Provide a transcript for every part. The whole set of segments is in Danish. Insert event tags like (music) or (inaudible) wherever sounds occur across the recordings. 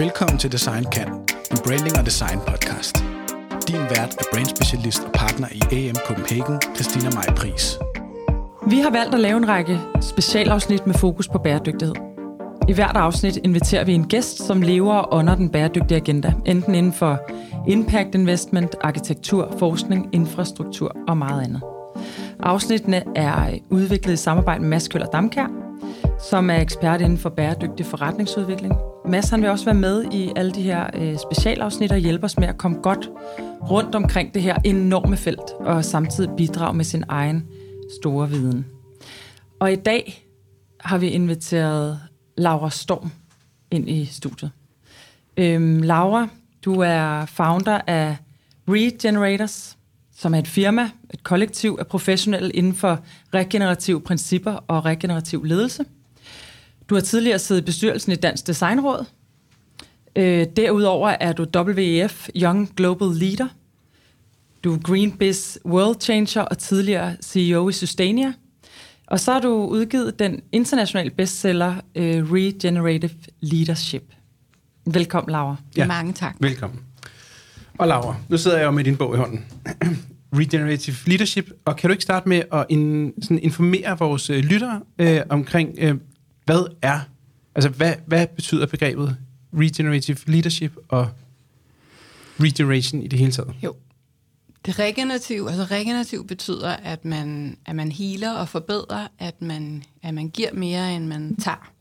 Velkommen til Design Kan, en branding og design podcast. Din vært er brandspecialist og partner i AM Copenhagen, Christina Maj Pris. Vi har valgt at lave en række specialafsnit med fokus på bæredygtighed. I hvert afsnit inviterer vi en gæst, som lever og ånder den bæredygtige agenda, enten inden for impact investment, arkitektur, forskning, infrastruktur og meget andet. Afsnittene er udviklet i samarbejde med Mads Køller Damkær, som er ekspert inden for bæredygtig forretningsudvikling. Mads han vil også være med i alle de her øh, specialafsnit og hjælpe os med at komme godt rundt omkring det her enorme felt, og samtidig bidrage med sin egen store viden. Og i dag har vi inviteret Laura Storm ind i studiet. Øhm, Laura, du er founder af Regenerators, som er et firma, et kollektiv af professionelle inden for regenerative principper og regenerativ ledelse. Du har tidligere siddet i bestyrelsen i Dansk Designråd. Øh, derudover er du WEF Young Global Leader. Du er Greenbiz World Changer og tidligere CEO i Sustainia. Og så har du udgivet den internationale bestseller uh, Regenerative Leadership. Velkommen, Laura. Ja, Mange tak. Velkommen. Og Laura, nu sidder jeg jo med din bog i hånden. (clears throat) Regenerative Leadership. Og kan du ikke starte med at in, sådan informere vores uh, lyttere uh, omkring, uh, hvad er, altså hvad, hvad betyder begrebet Regenerative Leadership og regeneration i det hele taget? Jo, det regenerative, altså regenerativ betyder, at man, at man healer og forbedrer, at man, at man giver mere, end man tager.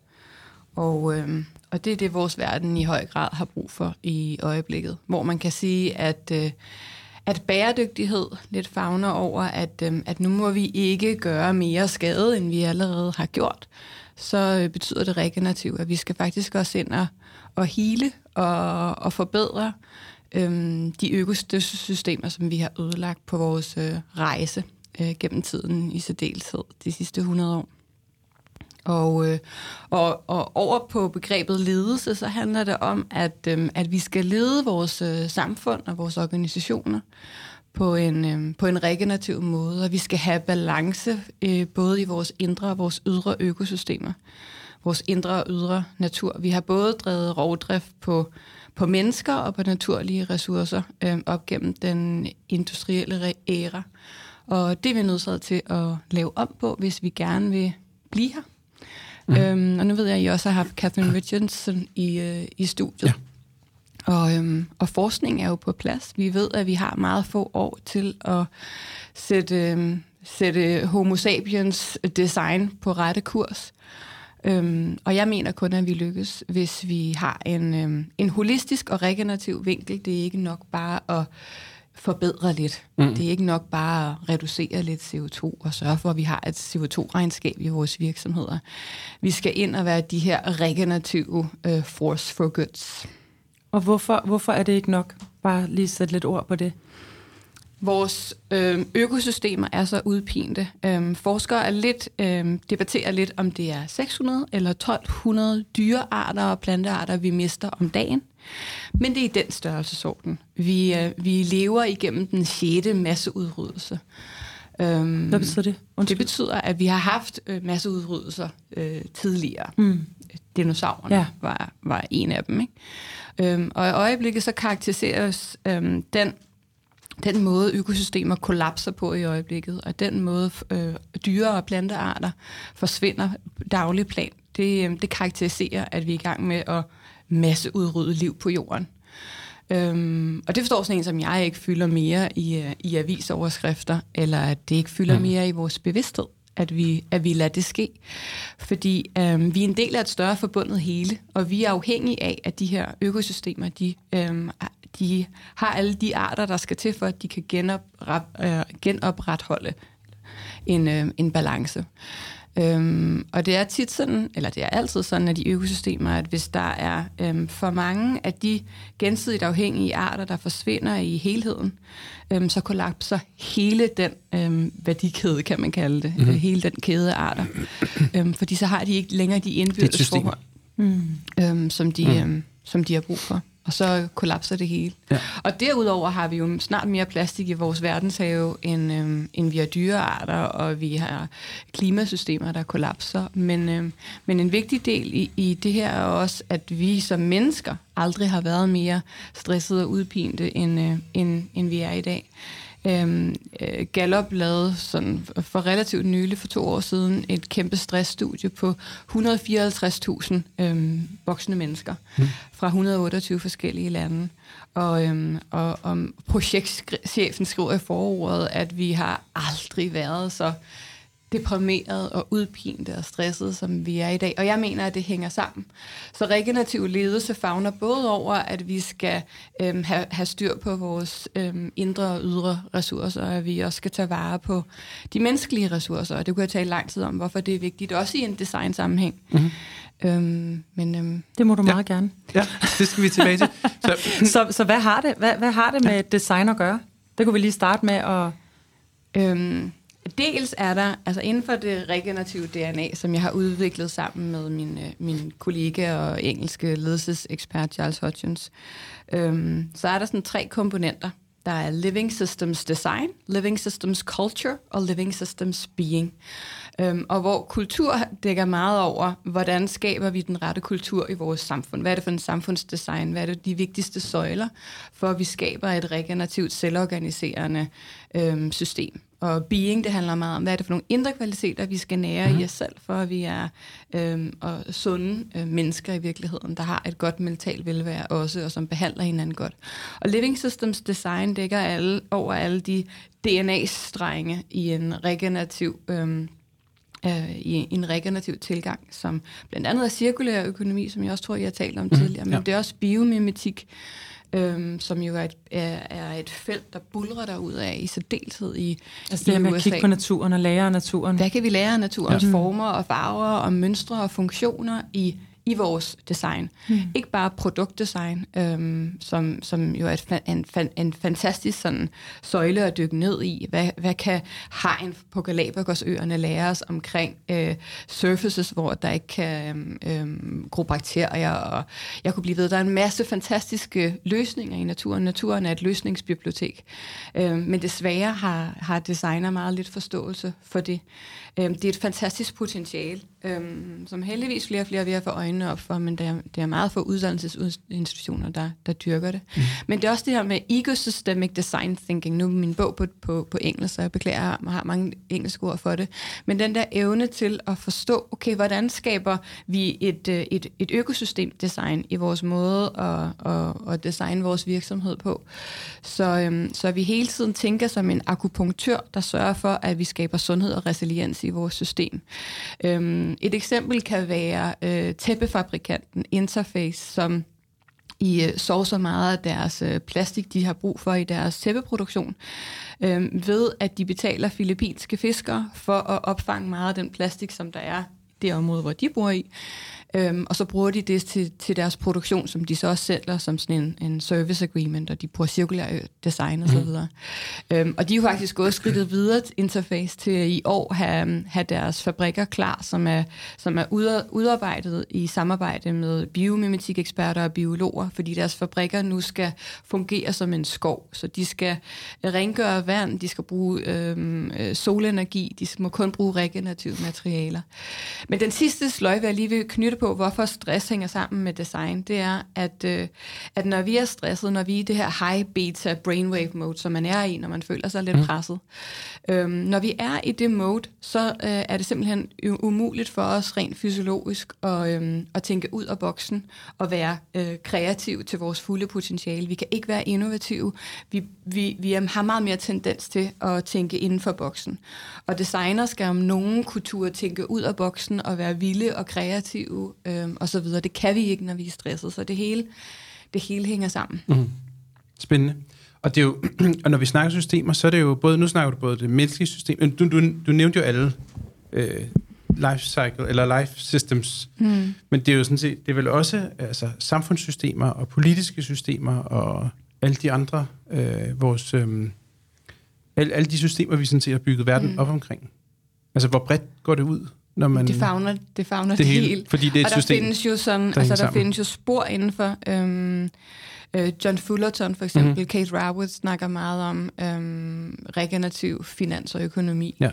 Og, øhm, og det er det, vores verden i høj grad har brug for i øjeblikket. Hvor man kan sige, at, øh, at bæredygtighed lidt fagner over, at, øh, at nu må vi ikke gøre mere skade, end vi allerede har gjort. Så øh, betyder det regenerativ, at vi skal faktisk også ind og, og hele og, og forbedre øhm, de økosystemer, som vi har ødelagt på vores øh, rejse øh, gennem tiden i særdeleshed de sidste 100 år. Og, øh, og, og over på begrebet ledelse, så handler det om, at, øh, at vi skal lede vores øh, samfund og vores organisationer på en, øh, på en regenerativ måde, og vi skal have balance øh, både i vores indre og vores ydre økosystemer, vores indre og ydre natur. Vi har både drevet rovdrift på på mennesker og på naturlige ressourcer øh, op gennem den industrielle æra. Og det er vi nødt til at lave om på, hvis vi gerne vil blive her. Mm. Øhm, og nu ved jeg, at I også har haft Catherine Richardson i, øh, i studiet. Ja. Og, øhm, og forskning er jo på plads. Vi ved, at vi har meget få år til at sætte, øhm, sætte homo sapiens design på rette kurs. Øhm, og jeg mener kun, at vi lykkes, hvis vi har en, øhm, en holistisk og regenerativ vinkel. Det er ikke nok bare at forbedre lidt. Mm. Det er ikke nok bare at reducere lidt CO2 og sørge for, at vi har et CO2-regnskab i vores virksomheder. Vi skal ind og være de her regenerative uh, force for goods. Og hvorfor, hvorfor er det ikke nok? Bare lige sætte lidt ord på det. Vores øh, økosystemer er så udpinte. Øh, forskere er lidt, øh, debatterer lidt, om det er 600 eller 1200 dyrearter og plantearter, vi mister om dagen. Men det er i den størrelsesorden. Vi, øh, vi lever igennem den sjette masseudryddelse. Øhm, Hvad betyder det? Undskyld. Det betyder, at vi har haft øh, masseudryddelser øh, tidligere. Mm. Dinosaurerne ja. var, var en af dem. Ikke? Øhm, og i øjeblikket så karakteriseres øhm, den den måde økosystemer kollapser på i øjeblikket, og den måde øh, dyre- og plantearter forsvinder daglig plan, det, øh, det karakteriserer, at vi er i gang med at masseudrydde liv på jorden. Øhm, og det forstår sådan en, som jeg ikke fylder mere i, øh, i avisoverskrifter, eller at det ikke fylder mm. mere i vores bevidsthed, at vi, at vi lader det ske. Fordi øhm, vi er en del af et større forbundet hele, og vi er afhængige af, at de her økosystemer, de øhm, de har alle de arter, der skal til for, at de kan genopret, øh, genopretholde en, øh, en balance. Øhm, og det er tit sådan, eller det er altid sådan, at de økosystemer, at hvis der er øhm, for mange af de gensidigt afhængige arter, der forsvinder i helheden, øhm, så kollapser hele den øhm, værdikæde, kan man kalde det, mm-hmm. hele den kæde af arter. øhm, fordi så har de ikke længere de indbyrdes forhold, mm. øhm, som, de, mm. øhm, som de har brug for. Og så kollapser det hele. Ja. Og derudover har vi jo snart mere plastik i vores verdenshave, end, øhm, end vi har dyrearter, og vi har klimasystemer, der kollapser. Men, øhm, men en vigtig del i, i det her er også, at vi som mennesker aldrig har været mere stressede og udpinte, end, øh, end, end vi er i dag. Øhm, øh, Gallup lavede sådan for relativt nylig, for to år siden, et kæmpe stressstudie på 154.000 øhm, voksne mennesker mm. fra 128 forskellige lande. Og, øhm, og, og projektchefen skriver i forordet, at vi har aldrig været så deprimeret og udpinte og stresset, som vi er i dag. Og jeg mener, at det hænger sammen. Så regenerativ ledelse fagner både over, at vi skal øhm, have, have styr på vores øhm, indre og ydre ressourcer, og at vi også skal tage vare på de menneskelige ressourcer. Og det kunne jeg tale lang tid om, hvorfor det er vigtigt, også i en design-sammenhæng. Mm-hmm. Øhm, men, øhm, det må du ja. meget gerne. Ja, det skal vi tilbage til. (laughs) Så, så, så hvad, har det, hvad, hvad har det med design at gøre? Det kunne vi lige starte med at... Øhm, Dels er der, altså inden for det regenerative DNA, som jeg har udviklet sammen med min, øh, min kollega og engelske ledelsesekspert Charles Hutchins, øhm, så er der sådan tre komponenter. Der er Living Systems Design, Living Systems Culture og Living Systems Being. Øhm, og hvor kultur dækker meget over, hvordan skaber vi den rette kultur i vores samfund? Hvad er det for en samfundsdesign? Hvad er det de vigtigste søjler, for at vi skaber et regenerativt, selvorganiserende øhm, system? Og being, det handler meget om, hvad er det for nogle indre kvaliteter, vi skal nære mm. i mhm. os selv, for at vi er øhm, og sunde øh, mennesker i virkeligheden, der har et godt mentalt velvære også, og som behandler hinanden godt. Og Living Systems Design dækker alle, over alle de DNA-strenge i en regenerativ øhm, øh, i en regenerativ tilgang, som blandt andet er cirkulær økonomi, som jeg også tror, jeg har talt om mm, tidligere, men ja. det er også biomimetik, øhm, som jo er et, er, er et felt, der bulrer der ud af i særdeleshed i Altså det er med at kigge på naturen og lære af naturen. Hvad kan vi lære af naturens ja. former og farver og mønstre og funktioner i i vores design. Mm. Ikke bare produktdesign, øhm, som, som jo er et, en, en fantastisk sådan, søjle at dykke ned i. Hvad, hvad kan hegn på Galapagosøerne lære os omkring øh, surfaces, hvor der ikke kan øh, gro bakterier? Og jeg kunne blive ved, der er en masse fantastiske løsninger i naturen. Naturen er et løsningsbibliotek. Øh, men desværre har, har designer meget lidt forståelse for det. Øh, det er et fantastisk potentiale, øhm, som heldigvis flere og flere vil få øjnene op for, men det er, det er meget få uddannelsesinstitutioner, der, der dyrker det. Mm. Men det er også det her med ecosystemic design thinking. Nu er min bog på, på, på engelsk, så jeg beklager, at jeg har mange engelske ord for det. Men den der evne til at forstå, okay, hvordan skaber vi et, øh, et, et økosystemdesign i vores måde at, at, at designe vores virksomhed på. Så, øhm, så vi hele tiden tænker som en akupunktør, der sørger for, at vi skaber sundhed og resiliens i vores system. Øhm, et eksempel kan være øh, tæppefabrikanten Interface, som i øh, så meget af deres øh, plastik, de har brug for i deres tæppeproduktion, øh, ved at de betaler filippinske fiskere for at opfange meget af den plastik, som der er i det område, hvor de bor i. Øhm, og så bruger de det til, til deres produktion, som de så også sælger som sådan en, en service agreement, og de bruger cirkulær design osv. Mm. Øhm, og de er jo faktisk gået skridtet videre interface til i år have, have deres fabrikker klar, som er, som er udarbejdet i samarbejde med biomimetik-eksperter og biologer, fordi deres fabrikker nu skal fungere som en skov. Så de skal rengøre vand, de skal bruge øhm, øh, solenergi, de må kun bruge regenerative materialer. Men den sidste sløjfe, jeg lige vil knytte på, hvorfor stress hænger sammen med design, det er, at, øh, at når vi er stresset, når vi er i det her high beta brainwave mode, som man er i, når man føler sig lidt mm. presset, øhm, når vi er i det mode, så øh, er det simpelthen umuligt for os rent fysiologisk at, øh, at tænke ud af boksen og være øh, kreativ til vores fulde potentiale. Vi kan ikke være innovative. Vi, vi, vi har meget mere tendens til at tænke inden for boksen. Og designer skal om nogen kultur tænke ud af boksen og være vilde og kreative øh, og så videre. Det kan vi ikke, når vi er stresset, så det hele, det hele hænger sammen. Mm. Spændende. Og, det er jo, (clears throat) og når vi snakker systemer, så er det jo både, nu snakker du både det menneskelige system, du, du, du nævnte jo alle øh, life cycle, eller life systems, mm. men det er jo sådan set, det er vel også altså, samfundssystemer og politiske systemer og alle de andre, øh, vores, øh, alle, alle de systemer, vi sådan set har bygget verden mm. op omkring. Altså, hvor bredt går det ud? når man... Det fagner det, fagner det, det hele, Fordi det er et og system, der findes jo sådan, der, altså, der findes jo spor inden for... Øhm, Øh, John Fullerton for eksempel, mm-hmm. Kate Raworth snakker meget om øhm, regenerativ finans og økonomi. Ja.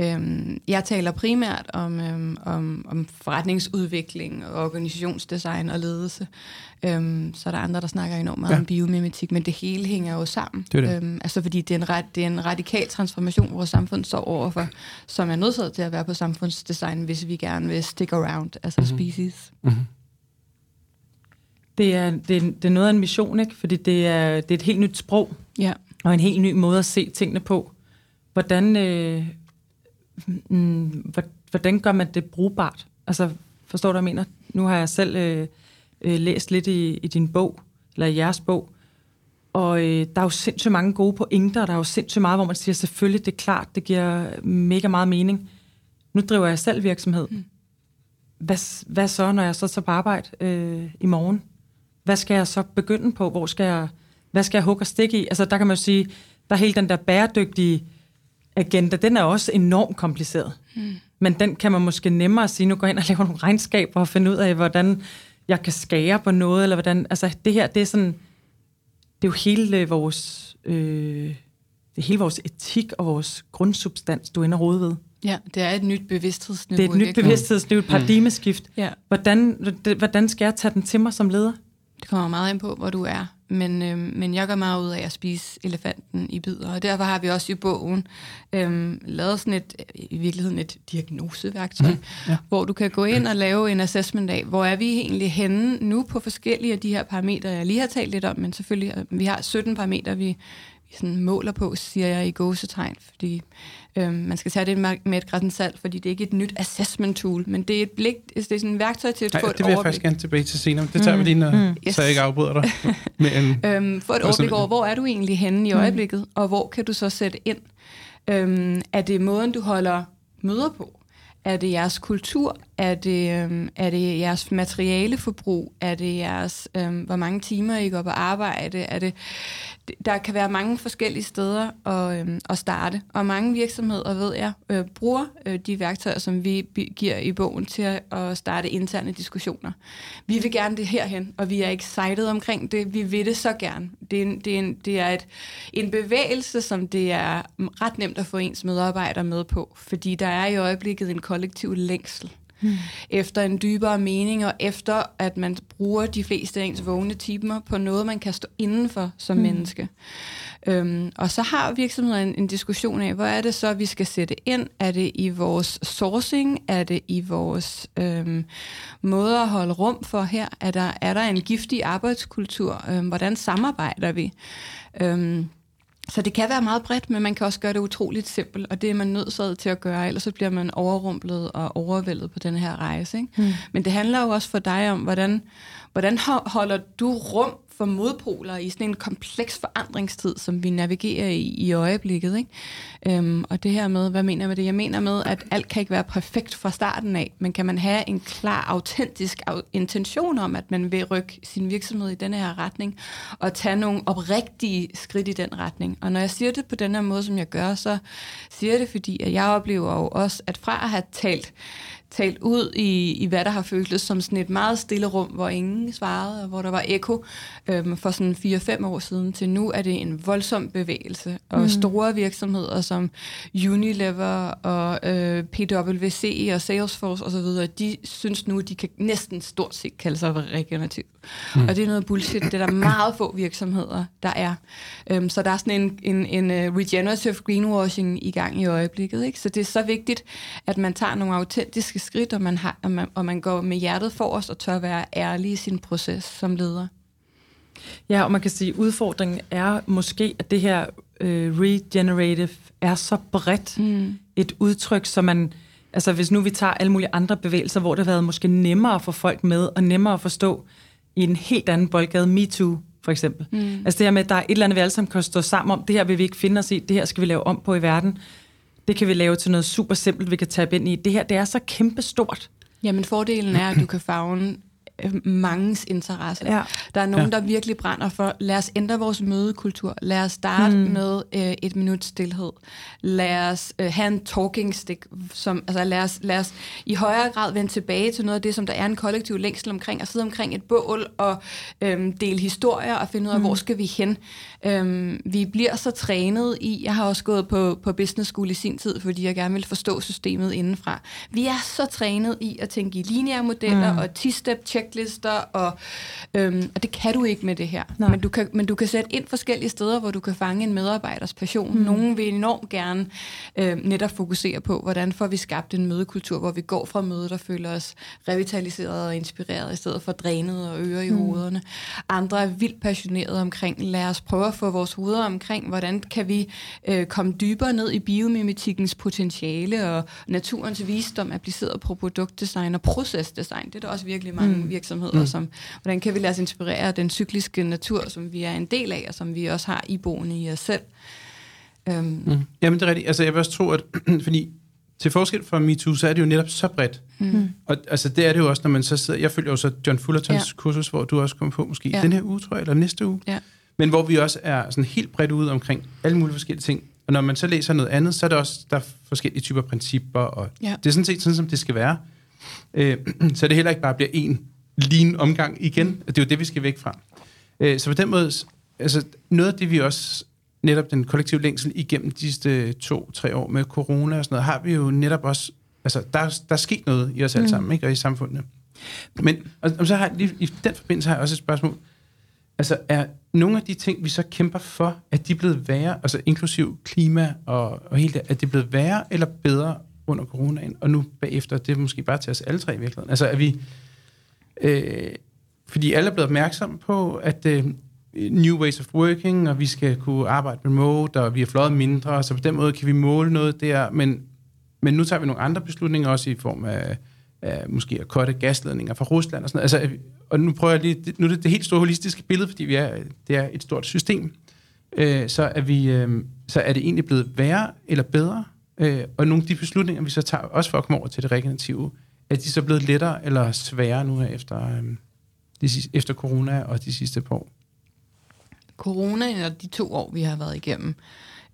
Øhm, jeg taler primært om, øhm, om, om forretningsudvikling og organisationsdesign og ledelse. Øhm, så er der andre, der snakker enormt meget ja. om biomimetik, men det hele hænger jo sammen. Det er det. Øhm, altså fordi det er, en ret, det er en radikal transformation, vores samfund står overfor, som er nødt til at være på samfundsdesign, hvis vi gerne vil stick around as a mm-hmm. species. Mm-hmm. Det er, det, er, det er noget af en mission, ikke? Fordi det er, det er et helt nyt sprog, ja. og en helt ny måde at se tingene på. Hvordan, øh, mm, hvordan gør man det brugbart? Altså, forstår du, hvad jeg mener? Nu har jeg selv øh, øh, læst lidt i, i din bog, eller i jeres bog, og øh, der er jo sindssygt mange gode pointer, der er jo sindssygt meget, hvor man siger, selvfølgelig, det er klart, det giver mega meget mening. Nu driver jeg selv virksomhed. Mm. Hvad, hvad så, når jeg så tager på arbejde øh, i morgen? Hvad skal jeg så begynde på? Hvor skal jeg, hvad skal jeg hugge og stikke i? Altså, der kan man jo sige, der er hele den der bæredygtige agenda, den er også enormt kompliceret. Mm. Men den kan man måske nemmere sige, nu går jeg ind og laver nogle regnskaber og finde ud af, hvordan jeg kan skære på noget, eller hvordan, altså det her, det er sådan, det er jo hele vores, øh, det er hele vores etik og vores grundsubstans, du ender rode ved. Ja, det er et nyt bevidsthedsniveau. Det er et nyt bevidsthedsniveau, et paradigmeskift. Ja. Hvordan, hvordan skal jeg tage den til mig som leder? Det kommer meget ind på, hvor du er. Men, øh, men jeg gør meget ud af at spise elefanten i bidder, og derfor har vi også i bogen øh, lavet sådan et, i virkeligheden et diagnoseværktøj, mm, ja. hvor du kan gå ind og lave en assessment af, hvor er vi egentlig henne nu på forskellige af de her parametre, jeg lige har talt lidt om, men selvfølgelig, øh, vi har 17 parametre, vi, vi sådan måler på, siger jeg i gåsetegn, fordi Øhm, man skal tage det med et salt, fordi det er ikke et nyt assessment tool, men det er et blik, det er sådan et værktøj til at få et det vil jeg faktisk gerne tilbage til senere. Det tager mm. vi lige, når, mm. yes. så jeg ikke afbryder dig. (laughs) med en, øhm, få et overblik over, hvor er du egentlig henne i mm. øjeblikket, mm. og hvor kan du så sætte ind? Øhm, er det måden, du holder møder på? Er det jeres kultur? Er det, øhm, er det jeres materialeforbrug? Er det jeres, øhm, hvor mange timer I går på arbejde? Er det, der kan være mange forskellige steder at, øhm, at starte, og mange virksomheder, ved jeg, øh, bruger øh, de værktøjer, som vi giver i bogen til at, at starte interne diskussioner. Vi vil gerne det herhen, og vi er excited omkring det. Vi vil det så gerne. Det er, en, det er, en, det er et, en bevægelse, som det er mm, ret nemt at få ens medarbejdere med på, fordi der er i øjeblikket en kollektiv længsel mm. efter en dybere mening, og efter at man bruger de fleste af ens vågne timer på noget, man kan stå indenfor som mm. menneske. Øhm, og så har virksomheden en, en diskussion af, hvor er det så, vi skal sætte ind? Er det i vores sourcing? Er det i vores øhm, måde at holde rum for her? Er der, er der en giftig arbejdskultur? Øhm, hvordan samarbejder vi? Øhm, så det kan være meget bredt, men man kan også gøre det utroligt simpelt, og det er man nødt til at gøre, ellers så bliver man overrumplet og overvældet på den her rejse. Ikke? Mm. Men det handler jo også for dig om, hvordan, hvordan holder du rum for modpoler i sådan en kompleks forandringstid, som vi navigerer i i øjeblikket. Ikke? Øhm, og det her med, hvad mener jeg med det? Jeg mener med, at alt kan ikke være perfekt fra starten af, men kan man have en klar, autentisk intention om, at man vil rykke sin virksomhed i denne her retning, og tage nogle oprigtige skridt i den retning. Og når jeg siger det på den her måde, som jeg gør, så siger jeg det, fordi at jeg oplever jo også, at fra at have talt talt ud i, i hvad der har føltes som sådan et meget stille rum, hvor ingen svarede, og hvor der var ekko øhm, for sådan 4-5 år siden, til nu er det en voldsom bevægelse. Og mm. store virksomheder som Unilever og øh, PwC og Salesforce osv., de synes nu, de kan næsten stort set kalde sig regenerativ. Mm. Og det er noget bullshit. Det er der meget få virksomheder, der er. Øhm, så der er sådan en, en, en uh, regenerative greenwashing i gang i øjeblikket. Ikke? Så det er så vigtigt, at man tager nogle autentiske skridt, og man, har, og man, og man går med hjertet for os og tør være ærlig i sin proces som leder. Ja, og man kan sige, at udfordringen er måske, at det her øh, regenerative er så bredt mm. et udtryk, så man, altså hvis nu vi tager alle mulige andre bevægelser, hvor det har været måske nemmere for folk med, og nemmere at forstå i en helt anden boldgade, MeToo for eksempel. Mm. Altså det her med, at der er et eller andet, vi alle sammen kan stå sammen om, det her vil vi ikke finde os i, det her skal vi lave om på i verden det kan vi lave til noget super simpelt, vi kan tage ind i. Det her, det er så kæmpestort. Jamen fordelen er, at du kan fagne mangens interesse. Ja. Der er nogen, Ja. der virkelig brænder for, lad os ændre vores mødekultur. Lad os starte Mm. med øh, et minut stillhed. Lad os øh, have en talking stick. Som, altså lad, os, lad os i højere grad vende tilbage til noget af det, som der er en kollektiv længsel omkring, at sidde omkring et bål og øhm, dele historier og finde ud af, mm. hvor skal vi hen. Øhm, vi bliver så trænet i, jeg har også gået på, på business school i sin tid, fordi jeg gerne vil forstå systemet indenfra. Vi er så trænet i at tænke i lineære modeller mm. og 10-step checklister, og, øhm, og det kan du ikke med det her. Nej. Men du, kan, men du kan sætte ind forskellige steder, hvor du kan fange en medarbejders passion. Mm. Nogen vil enormt gerne øh, netop fokusere på, hvordan får vi skabt en mødekultur, hvor vi går fra mødet og føler os revitaliseret og inspireret, i stedet for drænet og ører i mm. hovederne. Andre er vildt passionerede omkring, lad os prøve at få vores hoveder omkring, hvordan kan vi øh, komme dybere ned i biomimetikkens potentiale og naturens visdom appliceret på produktdesign og procesdesign. Det er der også virkelig mange mm. Virksomheder, mm. som, hvordan kan vi lade os inspirere af den cykliske natur, som vi er en del af, og som vi også har iboende i os selv. Øhm, Mm. Jamen, det er rigtigt. Altså, jeg vil også tro, at (clears throat) fordi til forskel fra MeToo, så er det jo netop så bredt. mm. Og altså, det er det jo også, når man så sidder... Jeg følger jo så John Fullertons ja. Kursus, hvor du også kommer på måske ja. Ja. den her uge, tror jeg, eller næste uge. Ja. Men hvor vi også er sådan helt bredt ude omkring alle mulige forskellige ting. Og når man så læser noget andet, så er der også der er forskellige typer principper, og Ja. det er sådan set sådan, som det skal være. Øh, (clears throat) så det heller ikke bare bliver en lean omgang igen. Mm. Det er jo det, vi skal væk fra. Øh, så på den måde, altså noget af det, vi også netop den kollektive længsel igennem de sidste to-tre år med corona og sådan noget, har vi jo netop også, altså der, er- der er sket noget i os alle Mm. sammen, ikke? og i samfundet. Men og, og så har jeg lige, i den forbindelse har jeg også et spørgsmål. Altså er nogle af de ting, vi så kæmper for, at de blevet værre, altså inklusiv klima og, og hele det, er det blevet værre eller bedre under coronaen, og nu bagefter, det er måske bare til os alle tre i virkeligheden. Altså er vi, øh, fordi alle er blevet opmærksomme på, at øh, new ways of working, og vi skal kunne arbejde remote, og vi har fløjet mindre, så på den måde kan vi måle noget der, men, men nu tager vi nogle andre beslutninger også i form af, af måske at kotte gasledninger fra Rusland og sådan noget. Altså, og nu prøver jeg lige, nu er det det helt store holistiske billede, fordi vi er, det er et stort system, øh, så, er vi, øh, så er det egentlig blevet værre eller bedre, øh, og nogle af de beslutninger, vi så tager, også for at komme over til det regenerative, er de så blevet lettere eller sværere nu her efter, øhm, de, sidste- efter corona og de sidste par år? Corona og de to år, vi har været igennem,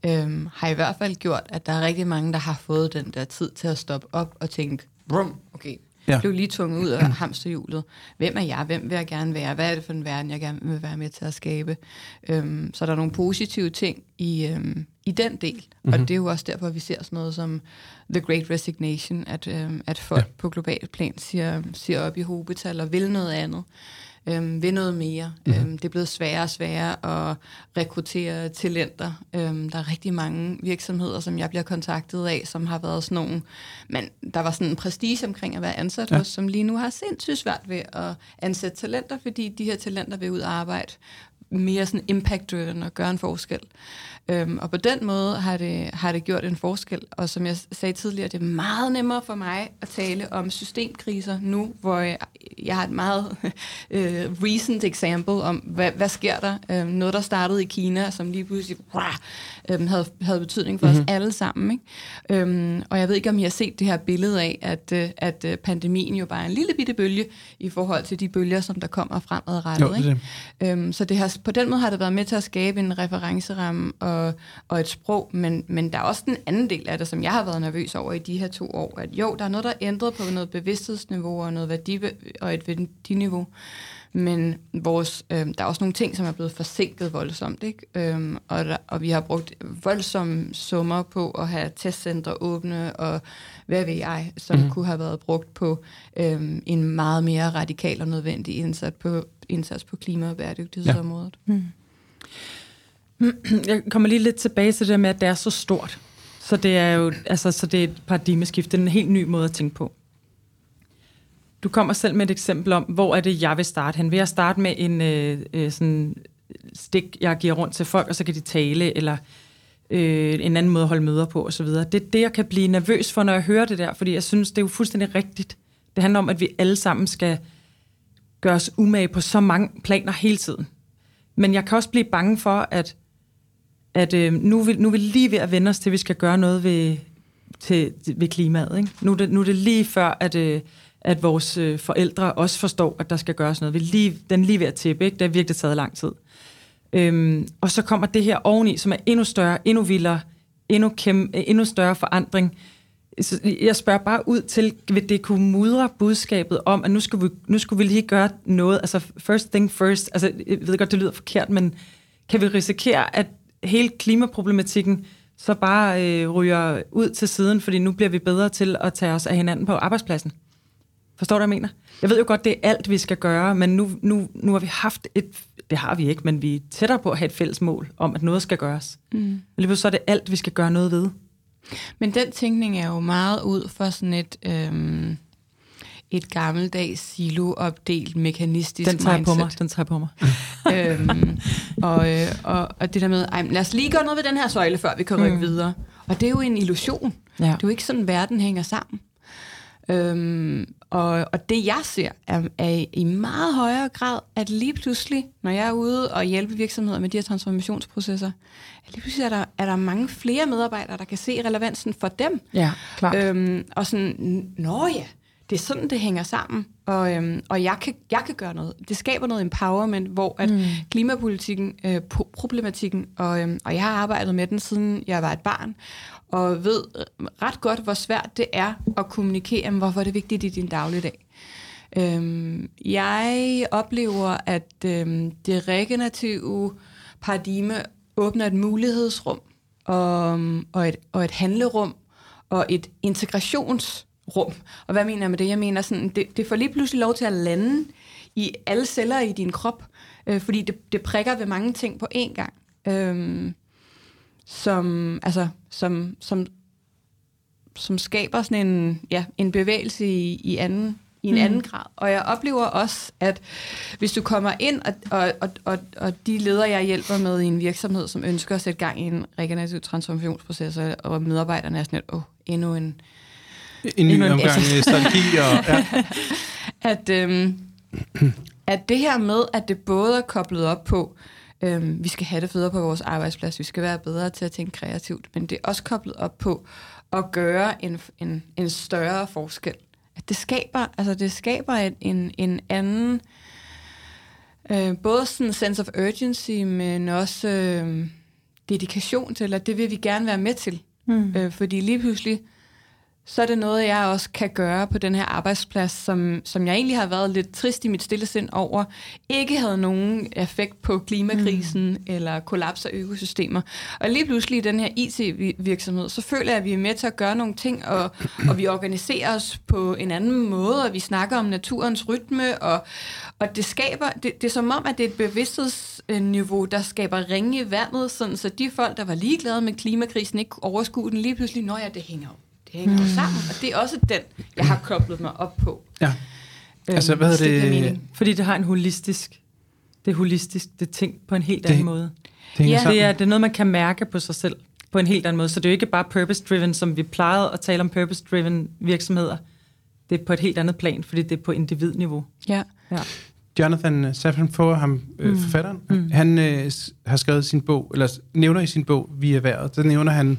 øhm, har i hvert fald gjort, at der er rigtig mange, der har fået den der tid til at stoppe op og tænke, Brum, okay, Ja. blev lige tvunget ud af hamsterhjulet. Hvem er jeg? Hvem vil jeg gerne være? Hvad er det for en verden, jeg gerne vil være med til at skabe? Øhm, så der er nogle positive ting i, øhm, i den del. Mm-hmm. Og det er jo også derfor, vi ser sådan noget som The Great Resignation, at, øhm, at folk Ja. på globalt plan siger, siger op i hobetal og vil noget andet øhm, vil noget mere. Mm-hmm. Det er blevet sværere og sværere at rekruttere talenter. Øhm, der er rigtig mange virksomheder, som jeg bliver kontaktet af, som har været sådan nogle, men der var sådan en prestige omkring at være ansat ja. hos, som lige nu har sindssygt svært ved at ansætte talenter, fordi de her talenter vil ud og arbejde mere sådan impact-driven og gøre en forskel. Øhm, og på den måde har det, har det gjort en forskel. Og som jeg sagde tidligere, det er meget nemmere for mig at tale om systemkriser nu, hvor jeg, jeg har et meget (laughs) øh, recent example om, hvad, hvad sker der? Øhm, noget, der startede i Kina, som lige pludselig rah, øhm, havde, havde betydning for mm-hmm. os alle sammen. Ikke? Øhm, og jeg ved ikke, om I har set det her billede af, at, øh, at øh, pandemien jo bare er en lille bitte bølge i forhold til de bølger, som der kommer fremadrettet. Jo, det er ikke? det. Øhm, så det har, på den måde har det været med til at skabe en referenceramme og, og et sprog, men, men der er også den anden del af det, som jeg har været nervøs over i de her to år, at jo, der er noget, der er ændret på noget bevidsthedsniveau og, noget værdi, og et værdiniveau, men vores, øhm, der er også nogle ting, som er blevet forsinket voldsomt, ikke? Øhm, og, der, og vi har brugt voldsomme summer på at have testcentre åbne, og hvad ved jeg, som mm-hmm. kunne have været brugt på øhm, en meget mere radikal og nødvendig indsats på, indsats på klima- og bæredygtighedsområdet. Mm. Jeg kommer lige lidt tilbage til det med, at det er så stort. Så det er jo altså, så det er et paradigmeskift. Det er en helt ny måde at tænke på. Du kommer selv med et eksempel om, hvor er det, jeg vil starte hen. Vil jeg starte med en øh, øh, sådan stik, jeg giver rundt til folk, og så kan de tale, eller øh, en anden måde at holde møder på, osv. Det er det, jeg kan blive nervøs for, når jeg hører det der, fordi jeg synes, det er jo fuldstændig rigtigt. Det handler om, at vi alle sammen skal gøre os umage på så mange planer hele tiden. Men jeg kan også blive bange for, at at øh, nu, er vi, nu er vi lige ved at vende os til, at vi skal gøre noget ved, til, ved klimaet. Ikke? Nu, er det, nu er det lige før, at, øh, at vores øh, forældre også forstår, at der skal gøres noget. Vi lige, den er lige ved at tippe, ikke? Det har virkelig taget lang tid. Øhm, og så kommer det her oveni, som er endnu større, endnu vildere, endnu, kæm, endnu større forandring. Jeg spørger bare ud til, vil det kunne mudre budskabet om, at nu skulle, vi, nu skulle vi lige gøre noget, altså first thing first, altså jeg ved godt, det lyder forkert, men kan vi risikere, at hele klimaproblematikken så bare øh, ryger ud til siden, fordi nu bliver vi bedre til at tage os af hinanden på arbejdspladsen? Forstår du, hvad jeg mener? Jeg ved jo godt, det er alt, vi skal gøre, men nu, nu, nu har vi haft et, det har vi ikke, men vi er tættere på at have et fælles mål om, at noget skal gøres. Mm. Lige så er det alt, vi skal gøre noget ved. Men den tænkning er jo meget ud for sådan et, øhm, et gammeldags silo-opdelt mekanistisk Den tager mindset. på mig, den tager på mig. (laughs) øhm, og, øh, og, og det der med, ej, lad os lige gøre noget ved den her søjle, før vi kan rykke mm. videre. Og det er jo en illusion. Ja. Det er jo ikke sådan, verden hænger sammen. Øhm, og, og det jeg ser, er, er i meget højere grad, at lige pludselig, når jeg er ude og hjælpe virksomheder med de her transformationsprocesser, at lige pludselig er der, er der mange flere medarbejdere, der kan se relevansen for dem. Ja, klart. Øhm, og sådan, nå ja, det er sådan, det hænger sammen, og, øhm, og jeg, kan, jeg kan gøre noget. Det skaber noget empowerment, hvor at mm. klimapolitikken, øh, pro- problematikken, og, øhm, og jeg har arbejdet med den, siden jeg var et barn, og ved ret godt, hvor svært det er at kommunikere, men hvorfor det er vigtigt i din dagligdag. Øhm, jeg oplever, at øhm, det regenerative paradigme åbner et mulighedsrum og, og, et, og et handlerum og et integrationsrum. Og hvad mener jeg med det? Jeg mener sådan, det, det får lige pludselig lov til at lande i alle celler i din krop, øh, fordi det, det prikker ved mange ting på én gang. Øhm, som, altså, som, som, som skaber sådan en, ja, en bevægelse i, i, anden, i en mm. anden grad. Og jeg oplever også, at hvis du kommer ind, og, og, og, og, og de ledere, jeg hjælper med i en virksomhed, som ønsker at sætte gang i en regenerativ transformationsproces, og medarbejderne er sådan lidt, åh, oh, endnu en... En ny endnu omgang altså- strategi. Og, (laughs) ja. at, øhm, at det her med, at det både er koblet op på, øhm, vi skal have det federe på vores arbejdsplads, vi skal være bedre til at tænke kreativt, men det er også koblet op på at gøre en, en, en større forskel. At det skaber, altså det skaber en, en, en anden, øh, både sådan sense of urgency, men også øh, dedikation til, at det vil vi gerne være med til. Mm. Øh, fordi lige pludselig, så er det noget, jeg også kan gøre på den her arbejdsplads, som, som jeg egentlig har været lidt trist i mit stille sind over, ikke havde nogen effekt på klimakrisen mm. eller kollaps af økosystemer. Og lige pludselig i den her IT-virksomhed, så føler jeg, at vi er med til at gøre nogle ting, og, og vi organiserer os på en anden måde, og vi snakker om naturens rytme, og, og det skaber, det, det er som om, at det er et bevidsthedsniveau, der skaber ringe i vandet, sådan, så de folk, der var ligeglade med klimakrisen, ikke overskue den lige pludselig, når ja, det hænger jo det hænger jo sammen, og det er også den, jeg har koblet mig op på. ja. Altså, hvad giver det? Fordi det har en holistisk, det er holistisk, det er tænkt på en helt anden Det- måde. Det Ja. sammen. Det er, det er noget, man kan mærke på sig selv på en helt anden måde. Så det er jo ikke bare purpose-driven, som vi plejede at tale om purpose-driven virksomheder. Det er på et helt andet plan, fordi det er på individniveau. Ja. Ja. Jonathan Safran Foer, ham øh, Mm. forfatteren, Mm. han øh, har skrevet sin bog, eller nævner i sin bog, Vi er været, der nævner han,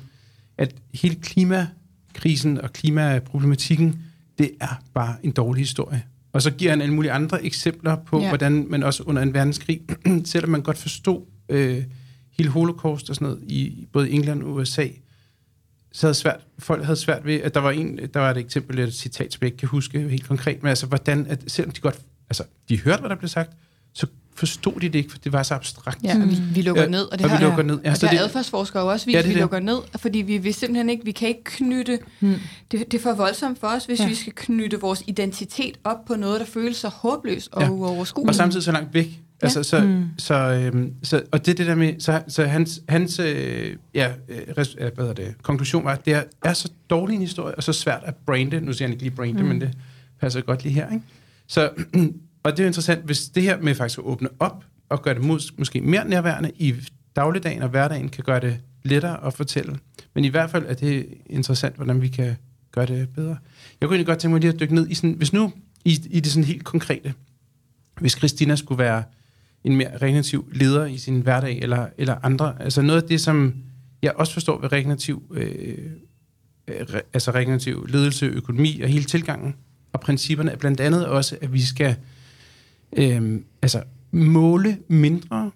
at hele klimakrisen og klimaproblematikken, det er bare en dårlig historie. Og så giver han alle mulige andre eksempler på, Ja. hvordan man også under en verdenskrig, (clears throat) selvom man godt forstod øh, hele holocaust og sådan noget, i både England og USA, så havde svært, folk havde svært ved, at der var en, der var et eksempel, et citat, som jeg ikke kan huske helt konkret, men altså hvordan, at selvom de godt, altså de hørte, hvad der blev sagt, forstod de det ikke, for det var så abstrakt. Ja, vi, vi lukker Ja, ned, og det og vi har, lukker ned. Ja, og så det har det- adfærdsforskere jo også vist, Ja, det er vi det. lukker ned, fordi vi vil simpelthen ikke, vi kan ikke knytte, Mm. det, det er for voldsomt for os, hvis Ja. vi skal knytte vores identitet op på noget, der føles så håbløst og Ja. uoverskueligt. Og samtidig så langt væk. Altså, så, Mm. mm. så, øhm, så, og det er det der med, så, så hans, hans øh, ja, øh, res, øh, hvad hedder det, konklusion var, at det er, er så dårlig en historie, og så svært at brande. Nu siger han ikke lige brande, Mm. mm. men det passer godt lige her. Ikke? Så, og det er jo interessant, hvis det her med faktisk at åbne op, og gøre det mås- måske mere nærværende i dagligdagen og hverdagen, kan gøre det lettere at fortælle. Men i hvert fald er det interessant, hvordan vi kan gøre det bedre. Jeg kunne egentlig godt tænke mig lige at dykke ned i sådan, hvis nu, i, i det sådan helt konkrete, hvis Christina skulle være en mere regenerativ leder i sin hverdag, eller, eller andre. Altså noget af det, som jeg også forstår ved regenerativ, øh, øh, re, altså regenerativ ledelse, økonomi og hele tilgangen, og principperne er blandt andet også, at vi skal øh, altså måle mindre,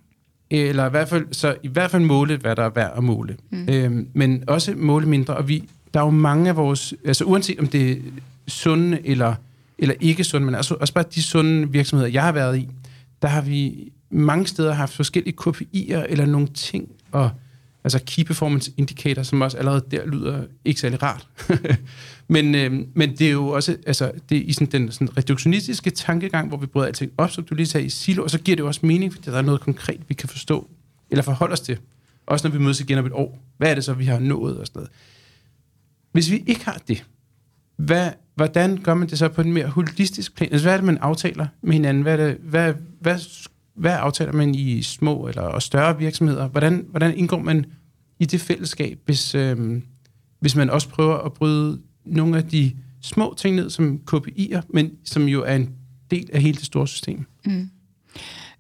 eller i hvert fald, så i hvert fald måle, hvad der er værd at måle. Mm. Øh, men også måle mindre, og vi, der er jo mange af vores, altså uanset om det er sunde eller, eller ikke sunde, men altså også bare de sunde virksomheder, jeg har været i, der har vi mange steder haft forskellige KPI'er eller nogle ting, og altså Key Performance Indicator, som også allerede der lyder ikke særlig rart. (laughs) men, øh, men det er jo også altså, det er i sådan den sådan reduktionistiske tankegang, hvor vi bryder alting op, som du lige sagde, i silo, og så giver det jo også mening, fordi der er noget konkret, vi kan forstå, eller forholde os til. Også når vi mødes igen om et år. Hvad er det så, vi har nået og sådan noget. Hvis vi ikke har det, hvad, hvordan gør man det så på en mere holistisk plan? Altså, hvad er det, man aftaler med hinanden? Hvad, er det, hvad, hvad, hvad aftaler man i små eller større virksomheder? Hvordan, hvordan indgår man i det fællesskab, hvis, øh, hvis man også prøver at bryde nogle af de små ting ned som KPI'er, men som jo er en del af hele det store system? Mm.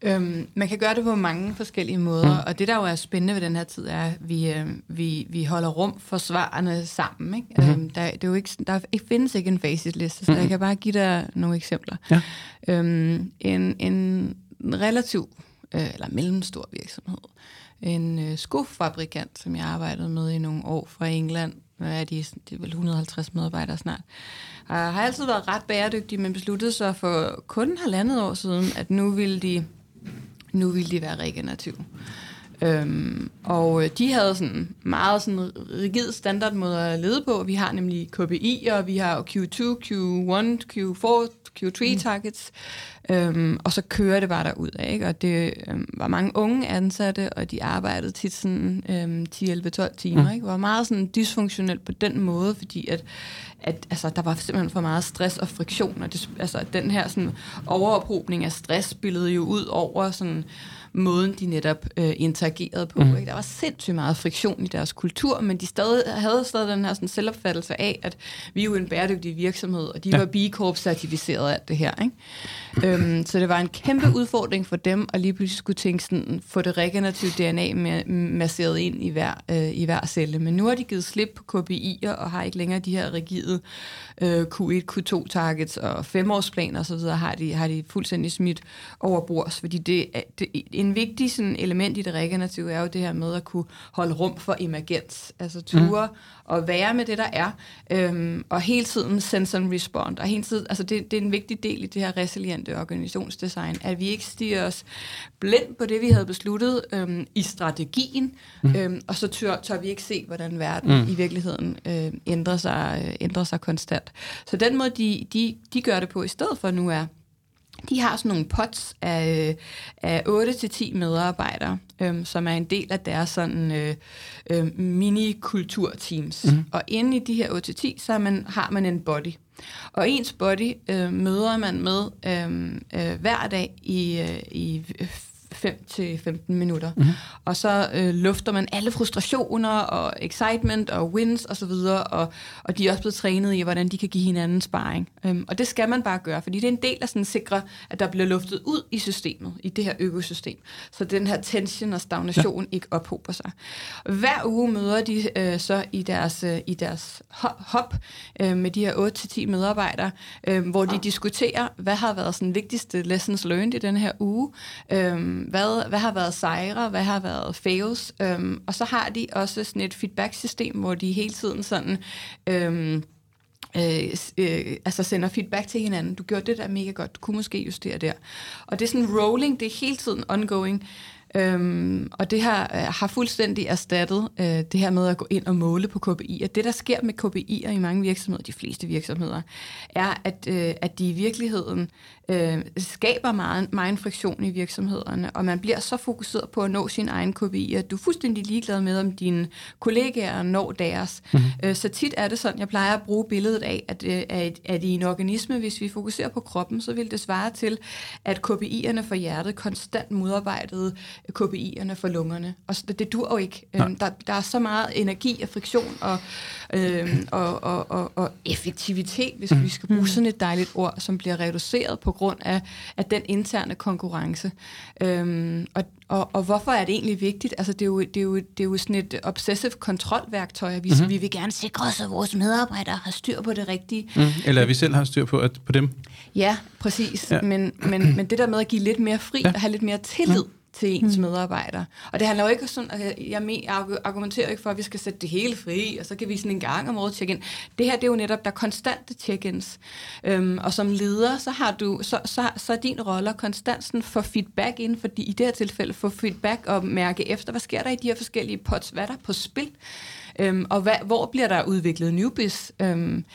Øhm, man kan gøre det på mange forskellige måder, mm. og det der jo er spændende ved den her tid, er, at vi, øh, vi, vi holder rum for svarene sammen. Ikke? Mm. Øhm, der, det er jo ikke, der findes ikke en facitliste, så mm. jeg kan bare give dig nogle eksempler. Ja. Øhm, en, en relativ øh, eller mellemstor virksomhed, en øh, skofabrikant, som jeg arbejdede med i nogle år fra England, er de, det er vel 150 medarbejdere snart, har altid været ret bæredygtige, men besluttede sig for kun halvandet år siden, at nu ville de nu ville de være regenerative. Øhm, og de havde sådan meget sådan rigid standardmåde at lede på. Vi har nemlig KPI, og vi har Q2, Q1, Q4, Q3 targets. Øhm, og så kører det bare derud af, ikke? Og det øhm, var mange unge ansatte, og de arbejdede tit sådan øhm, 10, 11, 12 timer, mm. ikke? Det var meget sådan dysfunktionelt på den måde, fordi at, at altså, der var simpelthen for meget stress og friktion, og det, altså, den her sådan overophobning af stress spillede jo ud over sådan måden, de netop øh, interagerede på. Mm. Ikke? Der var sindssygt meget friktion i deres kultur, men de stadig, havde stadig den her sådan, selvopfattelse af, at vi er jo en bæredygtig virksomhed, og de ja. var B Corp-certificeret af alt det her. Ikke? (laughs) øhm, så det var en kæmpe udfordring for dem at lige pludselig skulle tænke sådan, få det regenerative DNA masseret ind i hver, øh, i hver celle. Men nu har de givet slip på KPI'er og har ikke længere de her rigide øh, Q1, Q2-targets og femårsplaner osv., har de, har de fuldstændig smidt over bords, fordi det, det, en vigtig sådan, element i det regenerative er jo det her med at kunne holde rum for emergens, altså ture mm. og være med det, der er, øhm, og hele tiden sense and respond, og hele tiden, altså det, det er en vigtig del i det her resiliente organisationsdesign, at vi ikke stiger os blind på det, vi havde besluttet øhm, i strategien, mm. øhm, og så tør, tør vi ikke se, hvordan verden mm. i virkeligheden øh, ændrer, sig, øh, ændrer sig konstant. Så den måde, de, de, de gør det på i stedet for nu er, de har sådan nogle pots af, af 8-10 medarbejdere, øhm, som er en del af deres sådan øh, øh, mini-kulturteams. Mm. Og inde i de her 8-10, så man, har man en body. Og ens body øh, møder man med øh, øh, hver dag i, øh, i 5 til 15 minutter. Mm-hmm. Og så øh, lufter man alle frustrationer og excitement og wins og så videre, og, og de er også blevet trænet i, hvordan de kan give hinanden sparring. Øhm, og det skal man bare gøre, fordi det er en del af sådan at sikre, at der bliver luftet ud i systemet, i det her økosystem, så den her tension og stagnation ja. ikke ophober sig. Hver uge møder de øh, så i deres, øh, i deres hop øh, med de her 8-10 medarbejdere, øh, hvor de diskuterer, hvad har været sådan vigtigste lessons learned i den her uge, øh, hvad, hvad har været sejre, hvad har været fails, øhm, og så har de også sådan et feedback-system, hvor de hele tiden sådan... Øhm, Øh, øh, altså sender feedback til hinanden. Du gjorde det der mega godt, du kunne måske justere der. Og det er sådan rolling, det er hele tiden ongoing. Øhm, og det her øh, har fuldstændig erstattet øh, det her med at gå ind og måle på KPI. Og det, der sker med KPI'er i mange virksomheder, de fleste virksomheder, er, at, øh, at de i virkeligheden øh, skaber meget, meget friktion i virksomhederne, og man bliver så fokuseret på at nå sin egen KPI, at du er fuldstændig ligeglad med, om dine kollegaer når deres. Mm-hmm. Øh, så tit er det sådan, jeg plejer at bruge billedet af, at, øh, at, at i en organisme, hvis vi fokuserer på kroppen, så vil det svare til, at KPI'erne for hjertet konstant modarbejdede KPI'erne for lungerne. Og det, det dur jo ikke. Øhm, der, der er så meget energi og friktion og, øhm, og, og, og, og effektivitet, hvis mm. vi skal bruge sådan et dejligt ord, som bliver reduceret på grund af, af den interne konkurrence. Øhm, og, og, og hvorfor er det egentlig vigtigt? Altså, det er jo, det er jo, det er jo sådan et obsessive kontrolværktøj, vi, mm-hmm. vi vil gerne sikre os, at vores medarbejdere har styr på det rigtige. Mm. Eller at vi selv har styr på, at, på dem. Ja, præcis. Ja. Men, men, men det der med at give lidt mere fri ja. og have lidt mere tillid, mm til ens mm. medarbejdere. Og det handler jo ikke sådan, altså, jeg, jeg argumenterer ikke for, at vi skal sætte det hele fri, og så kan vi sådan en gang om året tjekke ind. Det her, det er jo netop, der er konstante check-ins. Øhm, og som leder, så har du, så, så, så er din rolle konstant sådan for feedback ind, fordi i det her tilfælde få feedback og mærke efter, hvad sker der i de her forskellige pots, hvad er der på spil? Øhm, og hvad, hvor bliver der udviklet newbies? Øhm,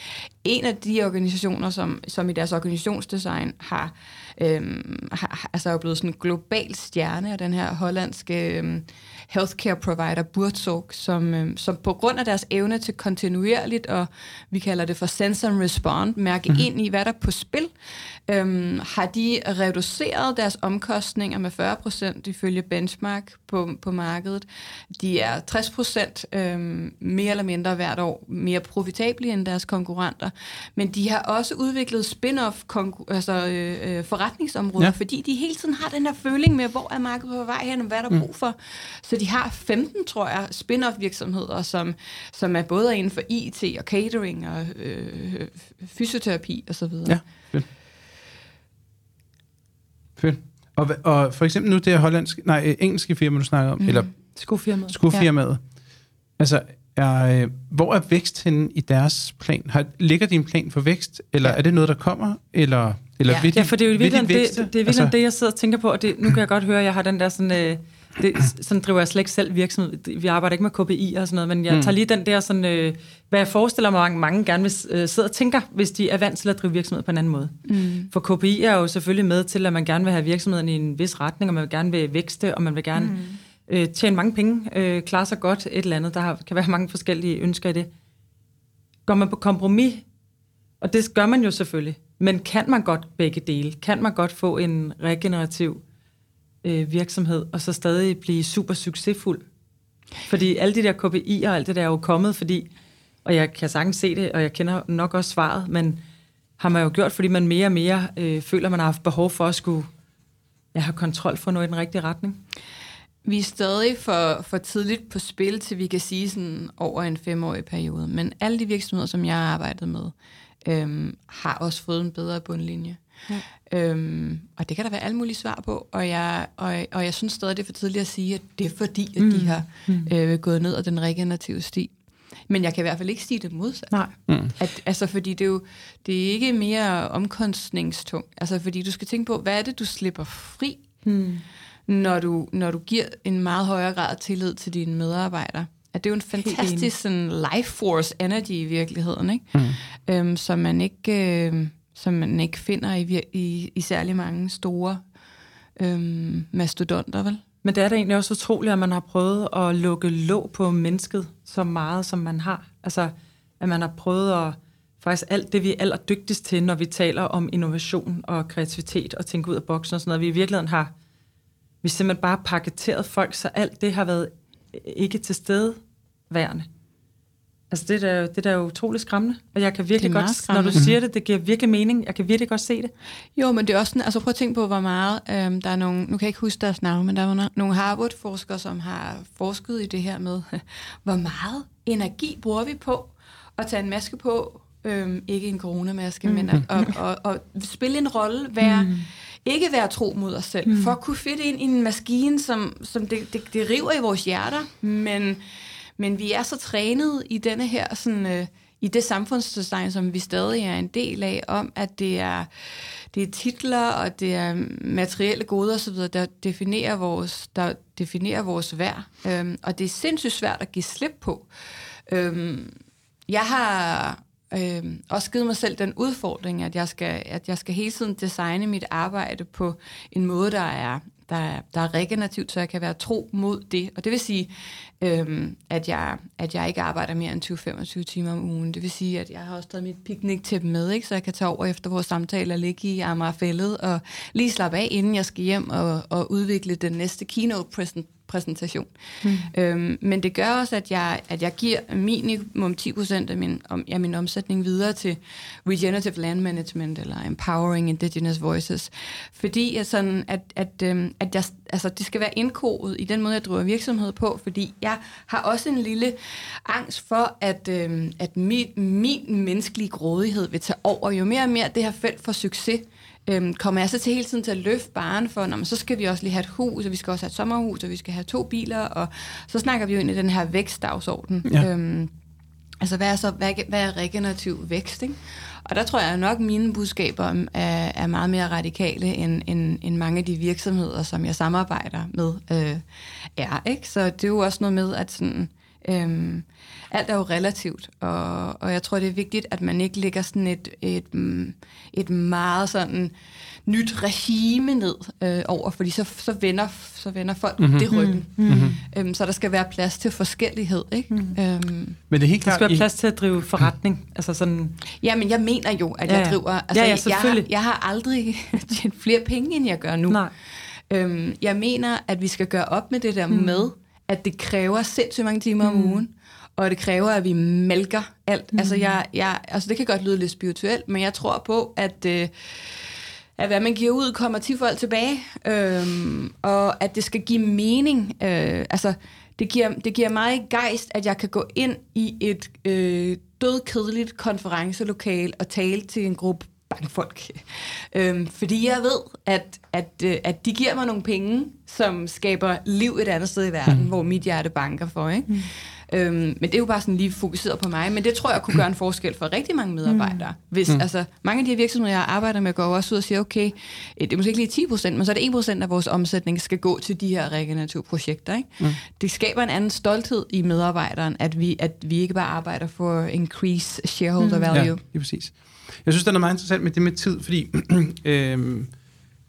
en af de organisationer, som, som i deres organisationsdesign har, øhm, har altså er blevet sådan en global stjerne af den her hollandske øhm, healthcare provider Buurtzorg, som, øhm, som på grund af deres evne til kontinuerligt, og vi kalder det for sense and respond, mærke mm-hmm. ind i, hvad der er på spil, øhm, har de reduceret deres omkostninger med 40 procent ifølge benchmark på, på markedet. De er 60 procent øhm, mere eller mindre hvert år mere profitable end deres konkurrenter, men de har også udviklet spin-off altså, øh, øh, forretningsområder, ja. fordi de hele tiden har den her føling med, hvor er markedet på vej hen, og hvad er der mm. brug for. Så de har 15, tror jeg, spin-off virksomheder, som, som er både inden for IT og catering og øh, fysioterapi osv. Ja, fedt. Fedt. Og, og for eksempel nu det her hollandske, nej, engelske firma, du snakker om, mm. eller skofirmaet. skofirmaet. Ja. Altså, er, øh, hvor er vækst henne i deres plan? Har, ligger din plan for vækst, eller ja. er det noget, der kommer? Eller, eller ja. De, ja, for det er jo virkelig, de det, det, er virkelig altså, det, jeg sidder og tænker på, og det, nu kan jeg godt høre, at jeg har den der sådan... Øh, det, sådan driver jeg slet ikke selv virksomhed. Vi arbejder ikke med KPI og sådan noget, men jeg mm. tager lige den der sådan, øh, hvad jeg forestiller mig, mange, mange gerne vil øh, sidde og tænker, hvis de er vant til at drive virksomhed på en anden måde. Mm. For KPI er jo selvfølgelig med til, at man gerne vil have virksomheden i en vis retning, og man vil gerne vil vækste, og man vil gerne mm. øh, tjene mange penge, øh, klare sig godt, et eller andet. Der har, kan være mange forskellige ønsker i det. Går man på kompromis, og det gør man jo selvfølgelig, men kan man godt begge dele? Kan man godt få en regenerativ øh, virksomhed, og så stadig blive super succesfuld. Fordi alle de der KPI'er og alt det der er jo kommet, fordi, og jeg kan sagtens se det, og jeg kender nok også svaret, men har man jo gjort, fordi man mere og mere øh, føler, man har haft behov for at skulle ja, have kontrol for noget i den rigtige retning. Vi er stadig for, for tidligt på spil, til vi kan sige sådan over en femårig periode. Men alle de virksomheder, som jeg har arbejdet med, øhm, har også fået en bedre bundlinje. Ja. Øhm, og det kan der være alle mulige svar på, og jeg, og, og jeg synes stadig, det er for tidligt at sige, at det er fordi, at mm. de har mm. øh, gået ned ad den regenerative sti. Men jeg kan i hvert fald ikke sige det modsat. Nej. Mm. At, altså, fordi det er jo det er ikke mere omkostningstung. Altså, fordi du skal tænke på, hvad er det, du slipper fri, mm. når, du, når du giver en meget højere grad af tillid til dine medarbejdere. At det er jo en fantastisk sådan, life force energy i virkeligheden, ikke? Mm. Øhm, som man ikke... Øh, som man ikke finder i, i, i særlig mange store øhm, mastodonter, vel? Men det er da egentlig også utroligt, at man har prøvet at lukke låg på mennesket så meget, som man har. Altså, at man har prøvet at faktisk alt det, vi er allerdygtigst til, når vi taler om innovation og kreativitet og tænke ud af boksen og sådan noget. Vi i virkeligheden har vi simpelthen bare paketeret folk, så alt det har været ikke til stede værende. Altså det er, det er utroligt skræmmende, og jeg kan virkelig godt, når du siger det, det giver virkelig mening. Jeg kan virkelig godt se det. Jo, men det er også sådan, altså prøv at tænke på, hvor meget, øhm, der er nogle, nu kan jeg ikke huske deres navn, men der er nogle Harvard-forskere, som har forsket i det her med, (laughs) hvor meget energi bruger vi på at tage en maske på, øhm, ikke en coronamaske, mm. men at og, (laughs) og, og spille en rolle, være, mm. ikke være tro mod os selv, mm. for at kunne fitte ind i en maskine, som, som det, det, det river i vores hjerter, men men vi er så trænet i denne her sådan, øh, i det samfundsdesign, som vi stadig er en del af, om at det er, det er titler og det er materielle goder osv., der definerer vores, der definerer vores værd. Øhm, og det er sindssygt svært at give slip på. Øhm, jeg har øhm, også givet mig selv den udfordring, at jeg, skal, at jeg skal hele tiden designe mit arbejde på en måde, der er der er, der er regenerativt, så jeg kan være tro mod det. Og det vil sige, øhm, at, jeg, at jeg ikke arbejder mere end 20-25 timer om ugen. Det vil sige, at jeg har også taget mit piknik til dem med, ikke? så jeg kan tage over efter vores samtale og ligge i Amagerfællet og lige slappe af, inden jeg skal hjem og, og udvikle den næste keynote present præsentation. Mm. Øhm, men det gør også, at jeg, at jeg giver minimum 10% af min, om, ja, min omsætning videre til Regenerative Land Management eller Empowering Indigenous Voices. Fordi at, sådan, at, at, øhm, at jeg, altså, det skal være indkodet i den måde, jeg driver virksomhed på, fordi jeg har også en lille angst for, at, øhm, at min, min menneskelige grådighed vil tage over. Jo mere og mere det her felt for succes, øhm, kommer jeg så til hele tiden til at løfte baren for, når, så skal vi også lige have et hus, og vi skal også have et sommerhus, og vi skal have to biler, og så snakker vi jo ind i den her vækstdagsorden. Ja. Øhm, altså, hvad er, så, hvad, hvad er regenerativ vækst, ikke? Og der tror jeg nok, at mine budskaber er, er meget mere radikale, end, end, end mange af de virksomheder, som jeg samarbejder med, øh, er. Ikke? Så det er jo også noget med, at sådan, øhm, alt er jo relativt, og, og jeg tror, det er vigtigt, at man ikke lægger sådan et, et, et meget sådan nyt regime ned øh, over, fordi så, så, vender, så vender folk mm-hmm. det ryggen. Mm-hmm. Øhm, så der skal være plads til forskellighed. Ikke? Mm-hmm. Øhm, men det er helt klart... Der skal være plads til at drive forretning. Altså sådan... Ja, men jeg mener jo, at ja, jeg driver... Altså, ja, ja, jeg, har, jeg har aldrig (laughs) tjent flere penge, end jeg gør nu. Nej. Øhm, jeg mener, at vi skal gøre op med det der mm. med, at det kræver sindssygt mange timer mm. om ugen og det kræver, at vi mælker alt. Mm. Altså, jeg, jeg, altså, det kan godt lyde lidt spirituelt, men jeg tror på, at, øh, at hvad man giver ud, kommer til folk tilbage, øh, og at det skal give mening. Øh, altså, det giver, det giver mig gejst, at jeg kan gå ind i et øh, dødkedeligt konferencelokal og tale til en gruppe bankfolk. Øhm, fordi jeg ved, at, at, øh, at de giver mig nogle penge, som skaber liv et andet sted i verden, mm. hvor mit hjerte banker for. Ikke? Mm. Øhm, men det er jo bare sådan lige fokuseret på mig. Men det tror jeg kunne gøre en forskel for rigtig mange medarbejdere. Mm. Hvis, mm. altså, mange af de virksomheder, jeg arbejder med, går også ud og siger, okay, det er måske ikke lige 10 procent, men så er det 1 procent af vores omsætning skal gå til de her regenerative projekter. Ikke? Mm. Det skaber en anden stolthed i medarbejderen, at vi, at vi ikke bare arbejder for increase shareholder mm. value. Ja, det præcis. Jeg synes, det er meget interessant med det med tid, fordi (clears throat) øh,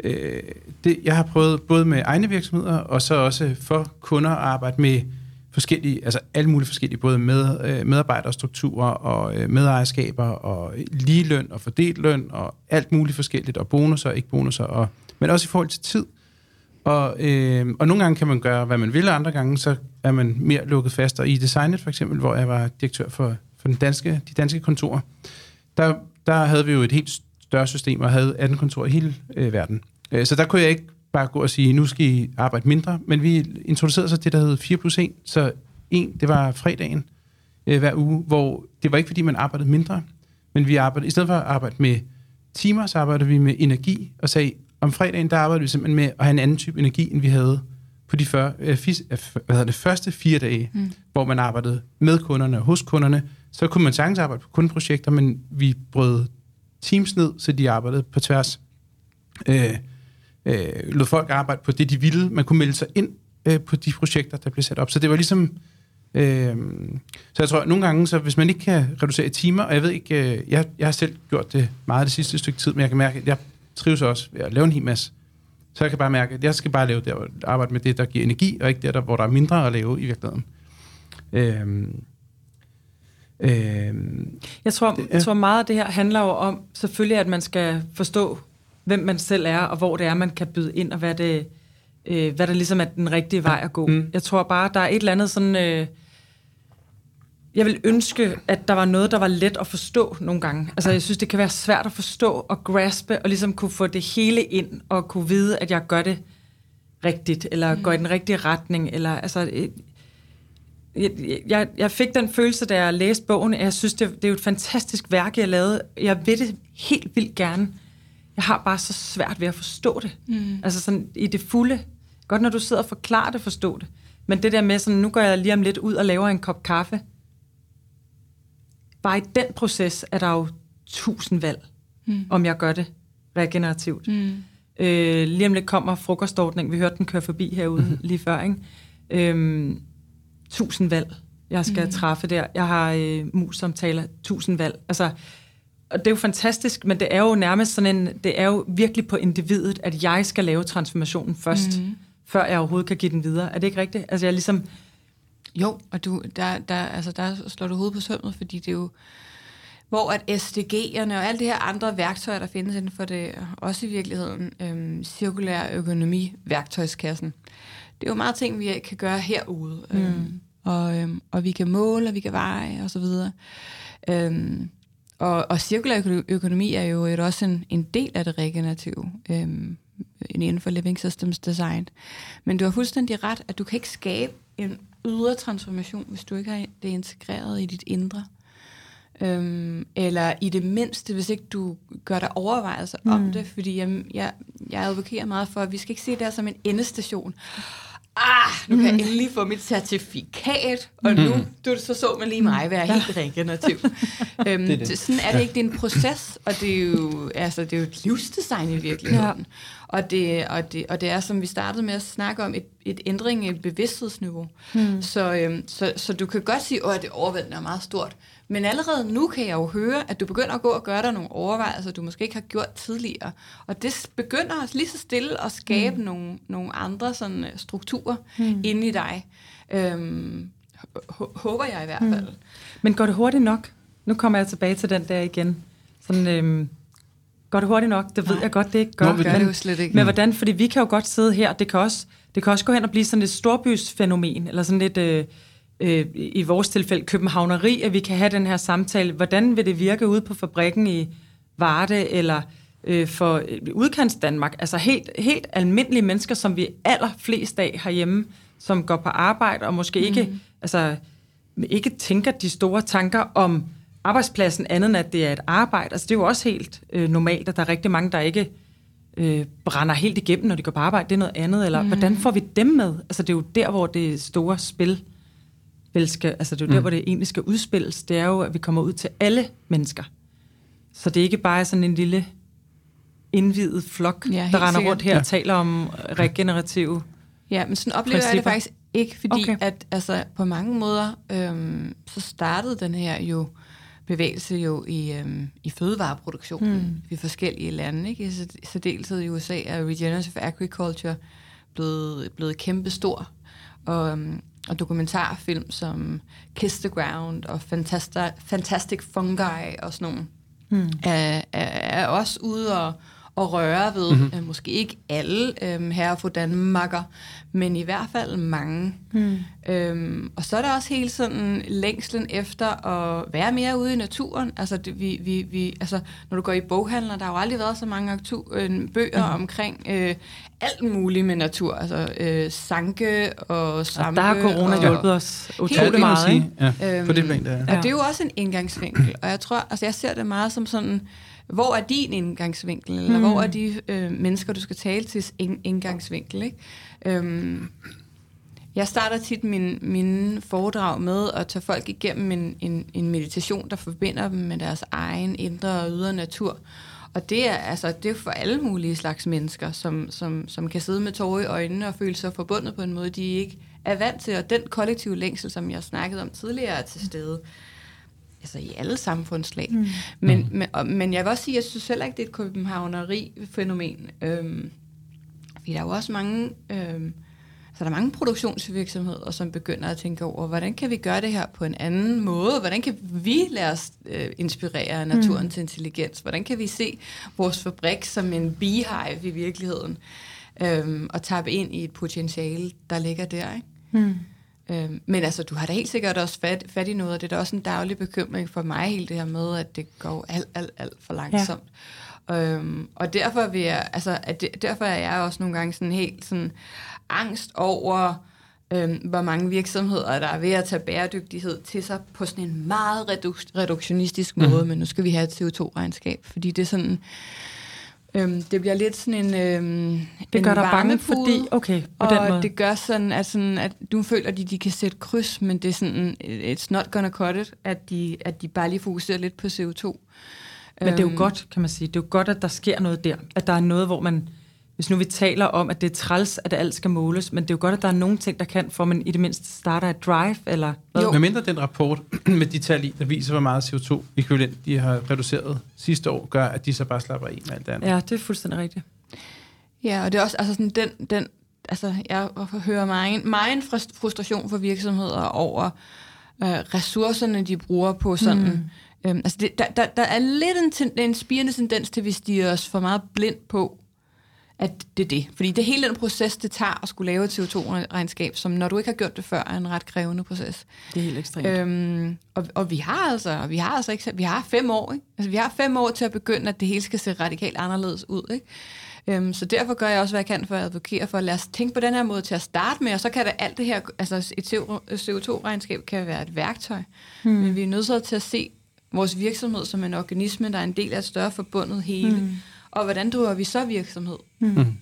øh, det, jeg har prøvet både med egne virksomheder, og så også for kunder at arbejde med forskellige, altså alle mulige forskellige, både med, øh, medarbejderstrukturer og øh, medejerskaber og ligeløn og fordelt løn og alt muligt forskelligt, og bonusser og ikke bonusser, og, men også i forhold til tid. Og, øh, og nogle gange kan man gøre, hvad man vil, og andre gange så er man mere lukket fast. Og i Designet for eksempel, hvor jeg var direktør for, for den danske, de danske kontorer, der, der havde vi jo et helt større system, og havde 18 kontorer i hele øh, verden. Øh, så der kunne jeg ikke bare gå og sige, nu skal I arbejde mindre, men vi introducerede så det, der hed 4 plus 1, så en, det var fredagen øh, hver uge, hvor det var ikke, fordi man arbejdede mindre, men vi arbejdede, i stedet for at arbejde med timer, så arbejdede vi med energi, og sagde, om fredagen, der arbejdede vi simpelthen med at have en anden type energi, end vi havde på de før, øh, fis, øh, hvad hedder det, første fire dage, mm. hvor man arbejdede med kunderne og hos kunderne. Så kunne man sagtens arbejde på kundeprojekter, men vi brød teams ned, så de arbejdede på tværs. Øh, øh, lod folk arbejde på det, de ville. Man kunne melde sig ind øh, på de projekter, der blev sat op. Så det var ligesom... Øh, så jeg tror, at nogle gange, så hvis man ikke kan reducere timer, og jeg ved ikke, øh, jeg, jeg har selv gjort det meget det sidste stykke tid, men jeg kan mærke, at jeg trives også ved at lave en hel masse. Så jeg kan bare mærke, at jeg skal bare lave det, arbejde med det, der giver energi, og ikke det, der, hvor der er mindre at lave i virkeligheden. Øh, Øh, jeg, tror, det, ja. jeg tror meget af det her handler jo om selvfølgelig, at man skal forstå hvem man selv er, og hvor det er, man kan byde ind, og hvad det, øh, hvad der ligesom er den rigtige vej at gå. Mm. Jeg tror bare, der er et eller andet sådan... Øh, jeg vil ønske, at der var noget, der var let at forstå nogle gange. Altså, jeg synes, det kan være svært at forstå og graspe, og ligesom kunne få det hele ind, og kunne vide, at jeg gør det rigtigt, eller mm. går i den rigtige retning, eller altså... Øh, jeg, jeg, jeg fik den følelse, da jeg læste bogen, at jeg synes, det, det er jo et fantastisk værk, jeg lavede. Jeg vil det helt vildt gerne. Jeg har bare så svært ved at forstå det. Mm. Altså sådan i det fulde. Godt, når du sidder og forklarer det, forstå det. Men det der med sådan, nu går jeg lige om lidt ud og laver en kop kaffe. Bare i den proces er der jo tusind valg, mm. om jeg gør det regenerativt. Mm. Øh, lige om lidt kommer frokostordning. Vi hørte den køre forbi herude mm. lige før. Ikke? Øhm, tusind valg, jeg skal mm. træffe der. Jeg har øh, mus-samtaler, tusind valg. Altså, og det er jo fantastisk, men det er jo nærmest sådan en, det er jo virkelig på individet, at jeg skal lave transformationen først, mm. før jeg overhovedet kan give den videre. Er det ikke rigtigt? Altså jeg ligesom, Jo, og du, der, der, altså der slår du hovedet på sømmet, fordi det er jo, hvor at SDG'erne og alle de her andre værktøjer, der findes inden for det, også i virkeligheden, øhm, cirkulær økonomi, værktøjskassen. Det er jo meget ting, vi kan gøre herude. Mm. Øhm, og, øhm, og vi kan måle, og vi kan veje, og så videre. Øhm, og, og cirkulær økonomi er jo et, også en, en del af det regenerative øhm, inden for Living Systems Design. Men du har fuldstændig ret, at du kan ikke skabe en ydre transformation, hvis du ikke har det integreret i dit indre. Øhm, eller i det mindste, hvis ikke du gør dig overvejelser mm. om det, fordi jeg, jeg, jeg advokerer meget for, at vi skal ikke se det som en endestation ah, nu kan mm. jeg endelig få mit certifikat, og nu mm. du, så så man lige mig være helt regenerativ. (laughs) øhm, det er det. Sådan er det ikke, det er en proces, og det er jo, altså, det er jo et livsdesign i virkeligheden. Ja. Og, det, og, det, og det er, som vi startede med at snakke om, et, et ændring i bevidsthedsniveau. Mm. Så, øhm, så, så du kan godt sige, at det overvældende er meget stort, men allerede nu kan jeg jo høre, at du begynder at gå og gøre dig nogle overvejelser, du måske ikke har gjort tidligere. Og det begynder lige så stille at skabe mm. nogle, nogle andre sådan, øh, strukturer mm. inde i dig. Øhm, håber jeg i hvert mm. fald. Mm. Men går det hurtigt nok? Nu kommer jeg tilbage til den der igen. Sådan, øhm, går det hurtigt nok? Det ved Nej. jeg godt, det ikke gør. Nå, gør det jo slet ikke. Men hvordan? Fordi vi kan jo godt sidde her. Det kan også, det kan også gå hen og blive sådan et storbysfænomen, eller sådan lidt... Øh, øh, i vores tilfælde københavneri, at vi kan have den her samtale. Hvordan vil det virke ude på fabrikken i Varde eller øh, for øh, udkants Danmark? Altså helt, helt almindelige mennesker, som vi allerflest af herhjemme, som går på arbejde og måske mm. ikke, altså, ikke tænker de store tanker om arbejdspladsen andet end at det er et arbejde. Altså det er jo også helt øh, normalt, at der er rigtig mange, der ikke øh, brænder helt igennem, når de går på arbejde. Det er noget andet. Eller mm. hvordan får vi dem med? Altså det er jo der, hvor det store spil vel skal, altså det er jo der, mm. hvor det egentlig skal udspilles, det er jo, at vi kommer ud til alle mennesker. Så det er ikke bare sådan en lille indvidet flok, ja, der render sikkert. rundt her ja. og taler om regenerative Ja, men sådan oplever principper. jeg det faktisk ikke, fordi okay. at altså, på mange måder, øhm, så startede den her jo bevægelse jo i, øhm, i fødevareproduktionen mm. i forskellige lande. Ikke? I særdeleshed i USA er regenerative agriculture blevet, blevet kæmpestor. Og, øhm, og dokumentarfilm som Kiss the Ground og Fantastic, Fantastic Fungi og sådan nogle, mm. er, er, er også ude og, og røre ved, mm-hmm. øh, måske ikke alle øh, her for Danmarker, men i hvert fald mange. Mm. Øhm, og så er der også hele sådan længslen efter at være mere ude i naturen. Altså, det, vi, vi, vi, altså når du går i boghandler, der har jo aldrig været så mange aktu- øh, bøger mm. omkring øh, alt muligt med natur. Altså øh, sanke og svampe. Og der har corona og, hjulpet os utrolig meget. Sige. Ja, øhm, på det plan, der. Ja. Og det er jo også en indgangsvinkel. Og jeg tror, altså jeg ser det meget som sådan hvor er din indgangsvinkel, eller mm. hvor er de øh, mennesker, du skal tale til indgangsvinkel, ikke? Øhm, jeg starter tit min, min foredrag med at tage folk igennem en, en, en meditation, der forbinder dem med deres egen indre og ydre natur. Og det er, altså, det er for alle mulige slags mennesker, som, som, som kan sidde med tårer i øjnene og føle sig forbundet på en måde, de ikke er vant til. Og den kollektive længsel, som jeg snakkede om tidligere, er til stede altså i alle samfundslag. Mm. Men, mm. men, og, men jeg vil også sige, at jeg synes heller ikke, det er et københavneri-fænomen. Øhm, fordi der er jo også mange... Øhm, så der er mange produktionsvirksomheder, som begynder at tænke over, hvordan kan vi gøre det her på en anden måde? Hvordan kan vi lade os øh, inspirere af naturens mm. intelligens? Hvordan kan vi se vores fabrik som en beehive i virkeligheden? Øhm, og tappe ind i et potentiale, der ligger der, ikke? Mm. Øhm, men altså, du har da helt sikkert også fat, fat i noget, og det er da også en daglig bekymring for mig, helt det her med, at det går alt, alt, alt for langsomt. Ja. Øhm, og derfor, vil jeg, altså, at det, derfor er jeg også nogle gange sådan helt sådan angst over, øhm, hvor mange virksomheder, der er ved at tage bæredygtighed til sig på sådan en meget redu- reduktionistisk måde, mm. men nu skal vi have et CO2-regnskab, fordi det er sådan Øhm, det bliver lidt sådan en øhm, Det gør en dig bange, fordi... Okay, på og den måde. det gør sådan, at, sådan, at du føler, at de, de kan sætte kryds, men det er sådan, it's not gonna cut it, at de, at de bare lige fokuserer lidt på CO2. Men det er jo øhm. godt, kan man sige. Det er jo godt, at der sker noget der. At der er noget, hvor man hvis nu vi taler om, at det er træls, at alt skal måles, men det er jo godt, at der er nogle ting, der kan, for man i det mindste starter et drive, eller hvad? Jo. Med mindre den rapport (clears throat) med de tal i, der viser, hvor meget CO2-ekvivalent de har reduceret sidste år, gør, at de så bare slapper i med alt det andet. Ja, det er fuldstændig rigtigt. Ja, og det er også altså sådan den, den altså, jeg hører meget, meget frustration for virksomheder over øh, ressourcerne, de bruger på sådan... Mm. Øhm, altså det, der, der, der er lidt en, ten, en spirende tendens til, at vi stiger os for meget blind på, at det er det. Fordi det hele den proces, det tager at skulle lave et CO2-regnskab, som når du ikke har gjort det før, er en ret krævende proces. Det er helt ekstremt. Øhm, og, og vi har altså, vi har altså ikke, vi har fem år, ikke? Altså vi har fem år til at begynde, at det hele skal se radikalt anderledes ud, ikke? Øhm, så derfor gør jeg også, hvad jeg kan for at advokere for, at lad os tænke på den her måde til at starte med, og så kan det alt det her, altså et CO2-regnskab kan være et værktøj, hmm. men vi er nødt til at se vores virksomhed som en organisme, der er en del af et større forbundet hele, hmm. Og hvordan driver vi så virksomhed? Hmm.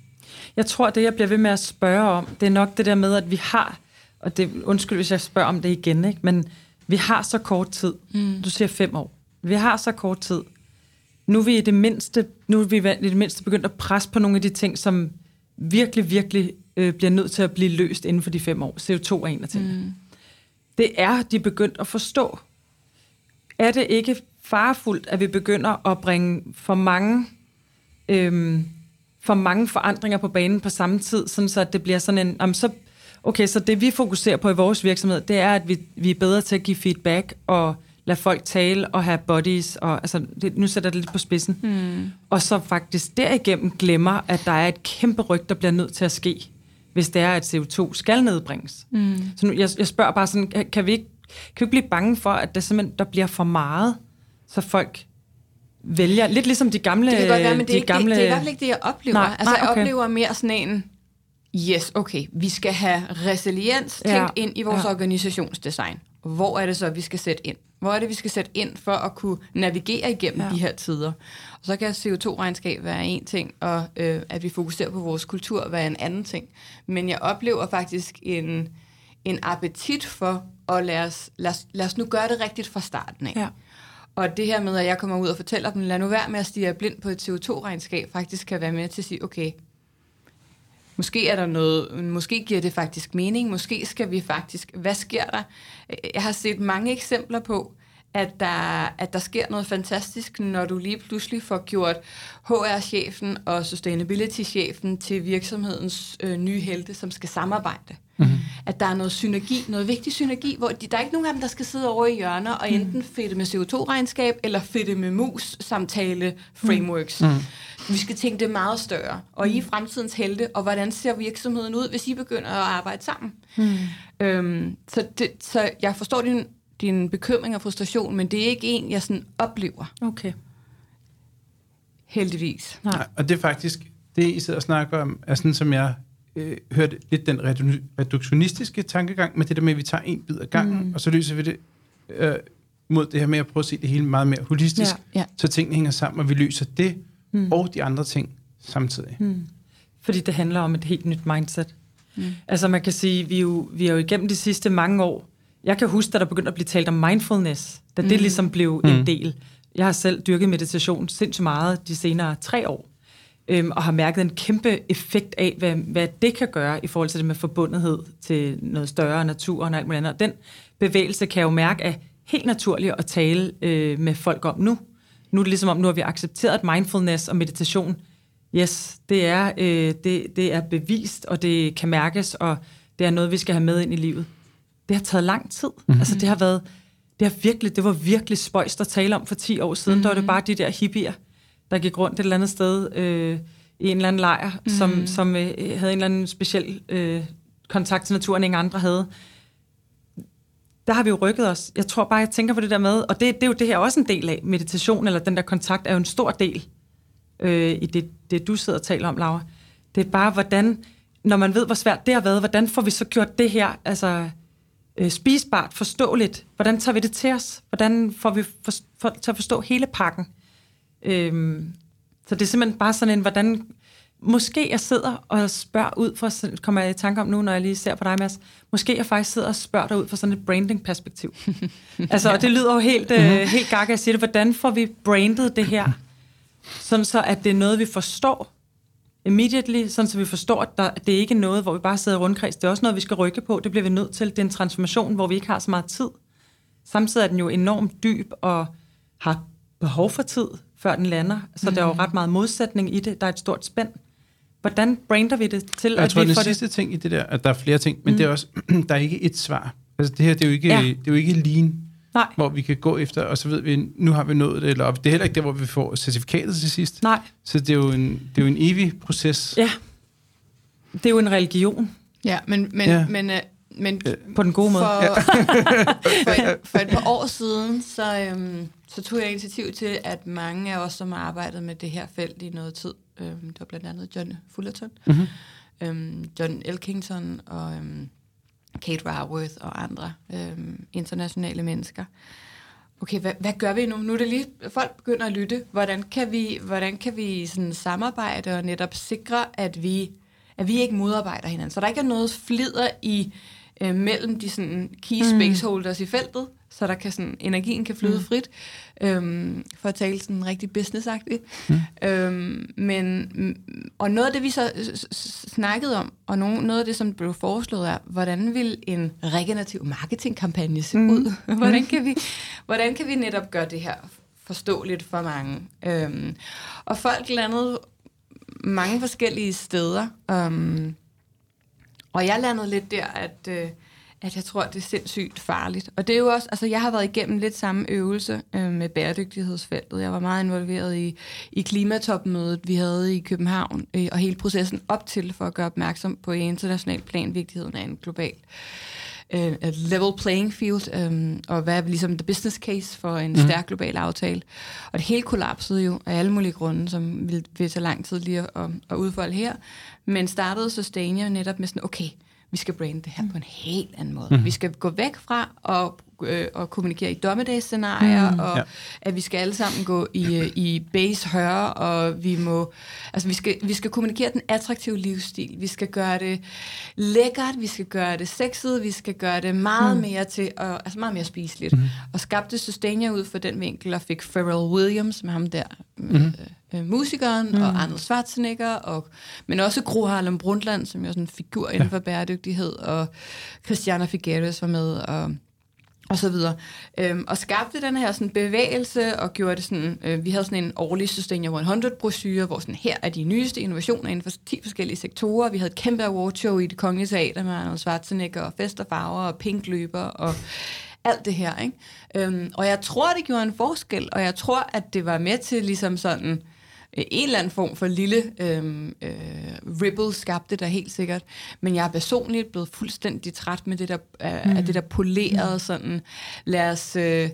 Jeg tror, det jeg bliver ved med at spørge om, det er nok det der med, at vi har, og det undskyld, hvis jeg spørger om det igen, ikke? men vi har så kort tid. Hmm. Du siger fem år. Vi har så kort tid nu er vi i det mindste, nu er vi i det mindste begyndt at presse på nogle af de ting, som virkelig, virkelig øh, bliver nødt til at blive løst inden for de fem år. CO2 er en af tingene. Mm. Det er de begyndt at forstå. Er det ikke farefuldt, at vi begynder at bringe for mange, øhm, for mange forandringer på banen på samme tid, sådan så at det bliver sådan en, jamen så, okay, så det vi fokuserer på i vores virksomhed, det er, at vi, vi er bedre til at give feedback og lade folk tale og have bodies, og altså, det, nu sætter det lidt på spidsen. Mm. Og så faktisk derigennem glemmer, at der er et kæmpe ryg, der bliver nødt til at ske, hvis det er, at CO2 skal nedbringes. Mm. Så nu, jeg, jeg spørger bare sådan, kan, kan, vi ikke, kan vi ikke blive bange for, at der simpelthen der bliver for meget, så folk vælger, lidt ligesom de gamle... Det kan godt være, men det, de er, gamle... det, det er i hvert fald ikke det, jeg oplever. Nej, altså, nej, okay. jeg oplever mere sådan en, yes, okay, vi skal have resiliens tænkt ja, ind i vores ja. organisationsdesign. Hvor er det så, vi skal sætte ind? Hvor er det, vi skal sætte ind for at kunne navigere igennem ja. de her tider? Og så kan CO2-regnskab være en ting, og øh, at vi fokuserer på vores kultur være en anden ting. Men jeg oplever faktisk en, en appetit for at lade os, lad, os, lad os nu gøre det rigtigt fra starten af. Ja. Og det her med, at jeg kommer ud og fortæller dem, lad nu være med at stige blind på et CO2-regnskab, faktisk kan være med til at sige, okay, Måske er der noget, måske giver det faktisk mening, måske skal vi faktisk, hvad sker der? Jeg har set mange eksempler på, at der, at der sker noget fantastisk, når du lige pludselig får gjort HR-chefen og sustainability-chefen til virksomhedens øh, nye helte, som skal samarbejde. Mm-hmm. At der er noget synergi, noget vigtig synergi, hvor de, der er ikke nogen af dem, der skal sidde over i hjørner og mm. enten fedte med CO2-regnskab eller fedte med mus-samtale-frameworks. Mm. Mm. Vi skal tænke det meget større. Og I er fremtidens helte, og hvordan ser virksomheden ud, hvis I begynder at arbejde sammen? Mm. Øhm, så, det, så jeg forstår din, din bekymring og frustration, men det er ikke en, jeg sådan oplever. Okay. Heldigvis. Nej. Og det er faktisk, det I sidder og snakker om, er sådan, som jeg øh, hørte lidt den redu- reduktionistiske tankegang med det der med, at vi tager en bid af gangen, mm. og så løser vi det øh, mod det her med at prøve at se det hele meget mere holistisk, ja, ja. så tingene hænger sammen, og vi løser det mm. og de andre ting samtidig. Mm. Fordi det handler om et helt nyt mindset. Mm. Altså man kan sige, vi er, jo, vi er jo igennem de sidste mange år, jeg kan huske, da der begyndte at blive talt om mindfulness, da mm. det ligesom blev mm. en del. Jeg har selv dyrket meditation sindssygt meget de senere tre år, øhm, og har mærket en kæmpe effekt af, hvad, hvad det kan gøre i forhold til det med forbundethed til noget større natur og alt muligt andet. Og den bevægelse kan jeg jo mærke er helt naturligt at tale øh, med folk om nu. Nu er det ligesom om, nu har vi accepteret, at mindfulness og meditation, yes, det er, øh, det, det er bevist, og det kan mærkes, og det er noget, vi skal have med ind i livet. Det har taget lang tid. Mm-hmm. Altså, det har været, det, har virkelig, det var virkelig spøjst at tale om for 10 år siden. Mm-hmm. Der var det mhm. bare de der hippier, der gik rundt et eller andet sted øh, i en eller anden lejr, mm-hmm. som, som øh, havde en eller anden speciel øh, kontakt til naturen, ingen andre havde der har vi jo rykket os. Jeg tror bare, jeg tænker på det der med, og det, det er jo det her også en del af, meditation, eller den der kontakt er jo en stor del øh, i det, det, du sidder og taler om, Laura. Det er bare, hvordan, når man ved, hvor svært det har været, hvordan får vi så gjort det her, altså øh, spisbart, forståeligt? Hvordan tager vi det til os? Hvordan får vi for, for, til at forstå hele pakken? Øh, så det er simpelthen bare sådan en, hvordan måske jeg sidder og spørger ud fra, kommer jeg i tanke om nu, når jeg lige ser på dig, Mads, måske jeg faktisk sidder og spørger dig ud fra sådan et branding-perspektiv. (laughs) altså, og det lyder jo helt, uh, helt gaga at sige det. Hvordan får vi brandet det her? Sådan så, at det er noget, vi forstår immediately, sådan så vi forstår, at, der, at det ikke er noget, hvor vi bare sidder rundkreds. Det er også noget, vi skal rykke på. Det bliver vi nødt til. Det er en transformation, hvor vi ikke har så meget tid. Samtidig er den jo enormt dyb og har behov for tid, før den lander. Så mm. der er jo ret meget modsætning i det. Der er et stort spænd hvordan brander vi det til, jeg at tror, vi den får sidste det? ting i det der, at der er flere ting, men mm. det er også, (clears throat) der er ikke et svar. Altså det her, det er jo ikke, Ja. det er jo ikke lean, Nej, hvor vi kan gå efter, og så ved vi, nu har vi nået det, eller det er heller ikke der, hvor vi får certifikatet til sidst. nej. Så det er jo en, det er jo en evig proces. Ja. Det er jo en religion Ja, men, men, Ja. ja. Men, øh, på den gode måde. for, (laughs) for, et, (laughs) for et par år siden, så, øhm, så tog jeg initiativ til, at mange af os, som har arbejdet med det her felt i noget tid, øhm, det var blandt andet John Fullerton, Mhm. øhm, John Elkington og øhm, Kate Raworth og andre øhm, internationale mennesker. Okay, hvad, hvad gør vi nu? Nu er det lige, folk begynder at lytte. Hvordan kan vi, hvordan kan vi sådan samarbejde og netop sikre, at vi, at vi ikke modarbejder hinanden? Så der ikke er noget flider i øh, mellem de sådan, key spaceholders mm. i feltet, så der kan sådan, energien kan flyde mm. frit, øhm, for at tale sådan rigtig businessagtigt. Mm. Øhm, men, mm, og noget af det, vi så snakkede om, og no, noget af det, som blev foreslået, er, hvordan vil en regenerativ marketingkampagne se mm. ud? (laughs) hvordan, kan vi, hvordan kan vi netop gøre det her forståeligt for mange? Øhm, og folk landede mange forskellige steder. Um, og jeg landede lidt der, at, øh, at jeg tror, at det er sindssygt farligt. Og det er jo også, altså jeg har været igennem lidt samme øvelse øh, med bæredygtighedsfeltet. Jeg var meget involveret i, i klimatopmødet, vi havde i København, øh, og hele processen op til for at gøre opmærksom på i international plan vigtigheden af en global øh, et level playing field, øh, og hvad er ligesom the business case for en mm. stærk global aftale. Og det hele kollapsede jo af alle mulige grunde, som vil, vil tage lang tid lige at, at, at udfolde her. Men startede Sustainia netop med sådan, okay, vi skal brande det her på en helt anden måde. Mm. Vi skal gå væk fra og, øh, og kommunikere i dommedagsscenarier, mm. og Ja. ja. at vi skal alle sammen gå i, øh, i base høre, og vi må, altså vi skal, vi skal kommunikere den attraktive livsstil. Vi skal gøre det lækkert, vi skal gøre det sexet, vi skal gøre det meget mm. mere til, og, altså meget mere spiseligt. Mm. Og skabte Sustainia ud for den vinkel, og fik Pharrell Williams med ham der, mm. øh, musikeren, mm. og Arnold Schwarzenegger, og, men også Gro Harlem Brundtland, som jo er sådan en figur inden for bæredygtighed, og Christiana Figueres var med, og og så videre. Øhm, og skabte den her sådan bevægelse og gjorde det sådan, øh, vi havde sådan en årlig Sustainable 100 brochure, hvor sådan, her er de nyeste innovationer inden for 10 forskellige sektorer. Vi havde et kæmpe awardshow i det kongelige teater med Arnold Schwarzenegger og fest og farver og pink løber og alt det her. Ikke? Øhm, og jeg tror, det gjorde en forskel, og jeg tror, at det var med til ligesom sådan, øh, en eller anden form for lille øhm, øh, ripple skabte der helt sikkert. Men jeg er personligt blevet fuldstændig træt med det der, øh, mm. af det der polerede sådan, lad os... Øh,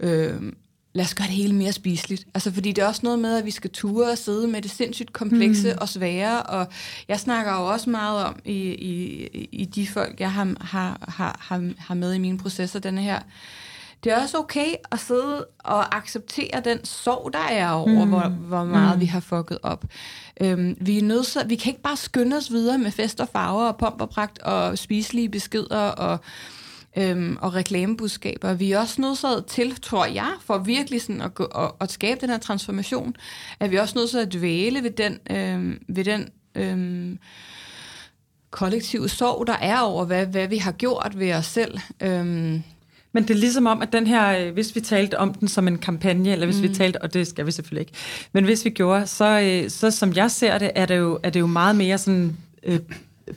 øh, lad os gøre det hele mere spiseligt. Altså, fordi det er også noget med, at vi skal ture og sidde med det sindssygt komplekse mm. og svære, og jeg snakker jo også meget om i, i, i de folk, jeg har, har, har, har, med i mine processer, denne her, det er også okay at sidde og acceptere den sorg, der er over, mm. hvor, hvor meget mm. vi har fucket op. Øhm, vi, er nødt vi kan ikke bare skynde os videre med fest og farver og pomp og pragt og spiselige beskeder og, øhm, og reklamebudskaber. Vi er også nødt til, tror jeg, for virkelig sådan at, gå, og, at skabe den her transformation, at vi er også nødt til at dvæle ved den, øhm, ved den øhm, kollektive sorg, der er over, hvad, hvad vi har gjort ved os selv. Øhm, Men det er ligesom om, at den her, øh, hvis vi talte om den som en kampagne, eller hvis mm. vi talte, og det skal vi selvfølgelig ikke, men hvis vi gjorde, så, øh, så som jeg ser det, er det jo, er det jo meget mere sådan øh,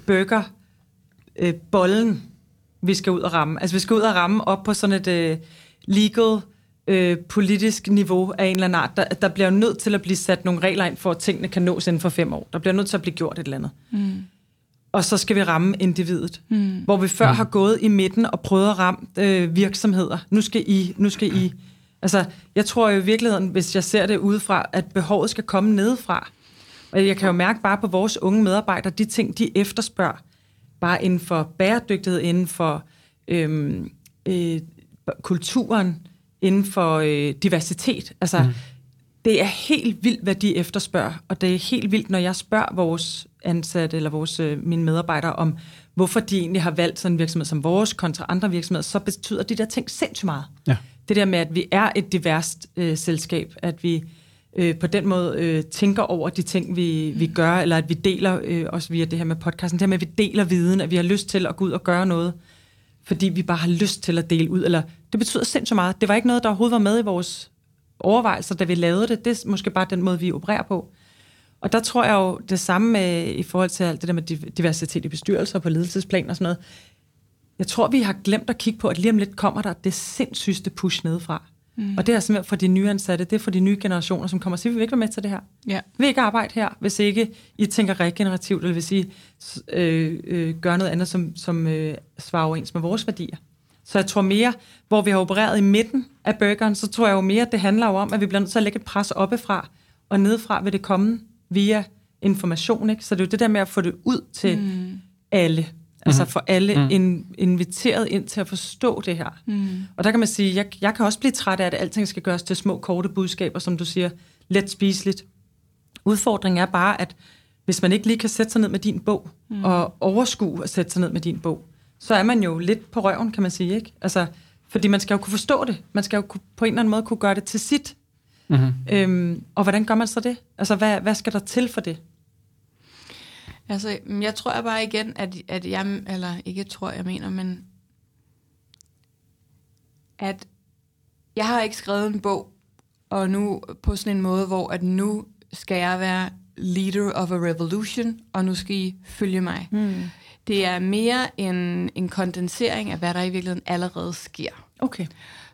burger øh, bollen, vi skal ud og ramme. Altså vi skal ud og ramme op på sådan et øh, legal øh, politisk niveau af en eller anden art. Der, der bliver jo nødt til at blive sat nogle regler ind for, at tingene kan nås inden for fem år. Der bliver nødt til at blive gjort et eller andet. mm, Og så skal vi ramme individet. mm, Hvor vi før har gået i midten og prøvet at ramme øh, virksomheder. Nu skal I, nu skal I. Altså, jeg tror jo i virkeligheden, hvis jeg ser det udefra, at behovet skal komme nedefra. Og jeg kan jo mærke bare på vores unge medarbejdere, de ting, de efterspørger, bare inden for bæredygtighed, inden for øhm, øh, kulturen, inden for øh, diversitet. Altså, mm. Det er helt vildt, hvad de efterspørger, og det er helt vildt, når jeg spørger vores ansatte eller vores, øh, mine medarbejdere om, hvorfor de egentlig har valgt sådan en virksomhed som vores kontra andre virksomheder, så betyder de der ting sindssygt meget. Ja. Det der med, at vi er et diverst øh, selskab, at vi øh, på den måde øh, tænker over de ting, vi, vi gør, eller at vi deler, øh, også via det her med podcasten, det her med, at vi deler viden, at vi har lyst til at gå ud og gøre noget, fordi vi bare har lyst til at dele ud, eller det betyder sindssygt meget. Det var ikke noget, der overhovedet var med i vores overvejelser, da vi lavede det. Det er måske bare den måde, vi opererer på. Og der tror jeg jo det samme med, i forhold til alt det der med diversitet i bestyrelser på ledelsesplan og sådan noget. Jeg tror, vi har glemt at kigge på, at lige om lidt kommer der det sindssygste push nedefra. Mm. Og det er simpelthen for de nyansatte, det er for de nye generationer, som kommer og siger, vi vil ikke være med til det her. Ja. Vi vil ikke arbejde her, hvis ikke I tænker regenerativt, eller hvis I øh, øh, gør noget andet, som, som øh, svarer overens med vores værdier. Så jeg tror mere, hvor vi har opereret i midten af burgeren, så tror jeg jo mere, at det handler jo om, at vi bliver nødt til at lægge et pres oppefra, og nedefra vil det komme via information. Ikke? Så det er jo det der med at få det ud til mm. alle. Altså mm-hmm. for alle mm. in, inviteret ind til at forstå det her. Mm. Og der kan man sige, jeg, jeg kan også blive træt af, at alting skal gøres til små, korte budskaber, som du siger, let spiseligt. Udfordringen er bare, at hvis man ikke lige kan sætte sig ned med din bog, mm. og overskue at sætte sig ned med din bog, så er man jo lidt på røven, kan man sige. ikke? Altså, fordi man skal jo kunne forstå det. Man skal jo på en eller anden måde kunne gøre det til sit. Mm-hmm. Øhm, og hvordan gør man så det? Altså, hvad, hvad skal der til for det? Altså, jeg tror bare igen, at, at jeg, eller ikke tror, jeg mener, men at jeg har ikke skrevet en bog, og nu på sådan en måde, hvor at nu skal jeg være leader of a revolution, og nu skal I følge mig. Hmm. Det er mere en, en kondensering af, hvad der i virkeligheden allerede sker. Okay.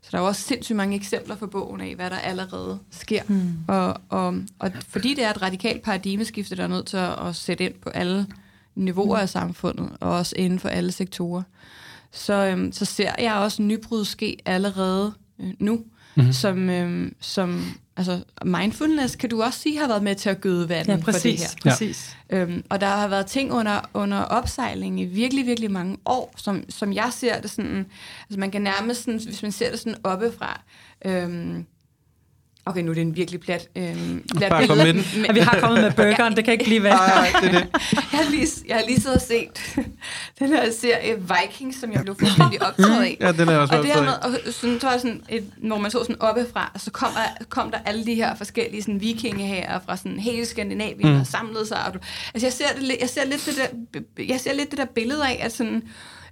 Så der er også sindssygt mange eksempler for bogen af, hvad der allerede sker. Hmm. Og, og, og fordi det er et radikalt paradigmeskifte, der er nødt til at, sætte ind på alle niveauer af samfundet, og også inden for alle sektorer, så, øhm, så ser jeg også nybrud ske allerede øh, nu, mm-hmm. som, øhm, som altså mindfulness kan du også sige har været med til at gøde vandet ja, præcis, for det her. Præcis. Øhm, og der har været ting under, under opsejling i virkelig, virkelig mange år, som, som jeg ser det sådan, altså man kan nærmest sådan, hvis man ser det sådan oppefra, øhm, Okay, nu er det en virkelig plat, øhm, plat Bare billede. Med den. Men, vi har kommet med burgeren, det kan ikke blive værd. Nej, det er det. (laughs) jeg, har lige, jeg har lige siddet og set (laughs) den her serie Vikings, som jeg blev fuldstændig optaget af. Ja, den er også og det her med, og sådan, så sådan et, hvor man så sådan oppefra, så kom der, kom der alle de her forskellige sådan, vikingehager fra sådan hele Skandinavien mm. og samlede sig. Og du, altså jeg ser, det, jeg ser lidt det der, jeg ser lidt det der billede af, at sådan,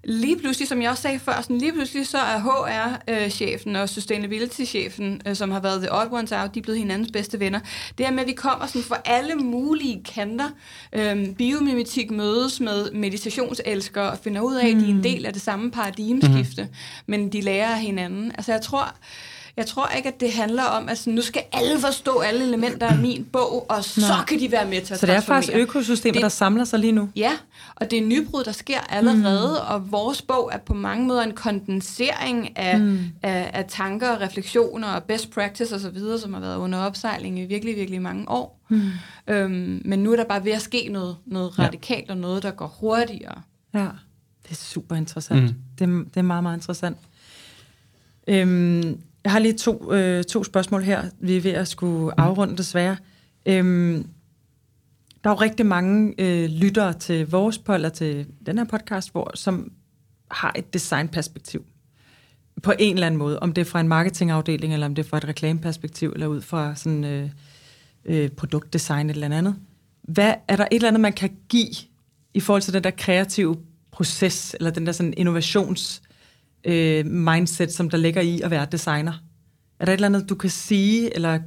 lige pludselig, som jeg også sagde før, sådan lige pludselig så er HR-chefen og sustainability-chefen, øh, som har været the odd ones out, de er blevet hinandens bedste venner. Det er med, at vi kommer sådan for alle mulige kanter. Øhm, biomimetik mødes med meditationselskere og finder ud af, at de er en mm. del af det samme paradigmeskifte, mm. men de lærer af hinanden. Altså jeg tror, jeg tror ikke, at det handler om, at sådan, nu skal alle forstå alle elementer af min bog, og så Nå. kan de være med til at Så det er faktisk økosystemer, det, der samler sig lige nu? Ja, og det er nybrud, der sker allerede, mm. og vores bog er på mange måder en kondensering af, mm. af, af tanker og refleksioner og best practice osv., som har været under opsejling i virkelig, virkelig mange år. Mm. Øhm, men nu er der bare ved at ske noget, noget radikalt, ja. og noget, der går hurtigere. Ja, det er super interessant. Mm. Det, det er meget, meget interessant. Øhm, jeg har lige to, øh, to spørgsmål her. Vi er ved at skulle mm. afrunde desværre. Øhm, der er jo rigtig mange øh, lyttere til vores på, eller til den her podcast, hvor, som har et designperspektiv på en eller anden måde. Om det er fra en marketingafdeling, eller om det er fra et reklameperspektiv, eller ud fra sådan øh, øh, produktdesign eller andet. Hvad, er der et eller andet, man kan give i forhold til den der kreative proces, eller den der sådan innovations øh, mindset, som der ligger i at være designer? Er der et eller andet, du kan sige, eller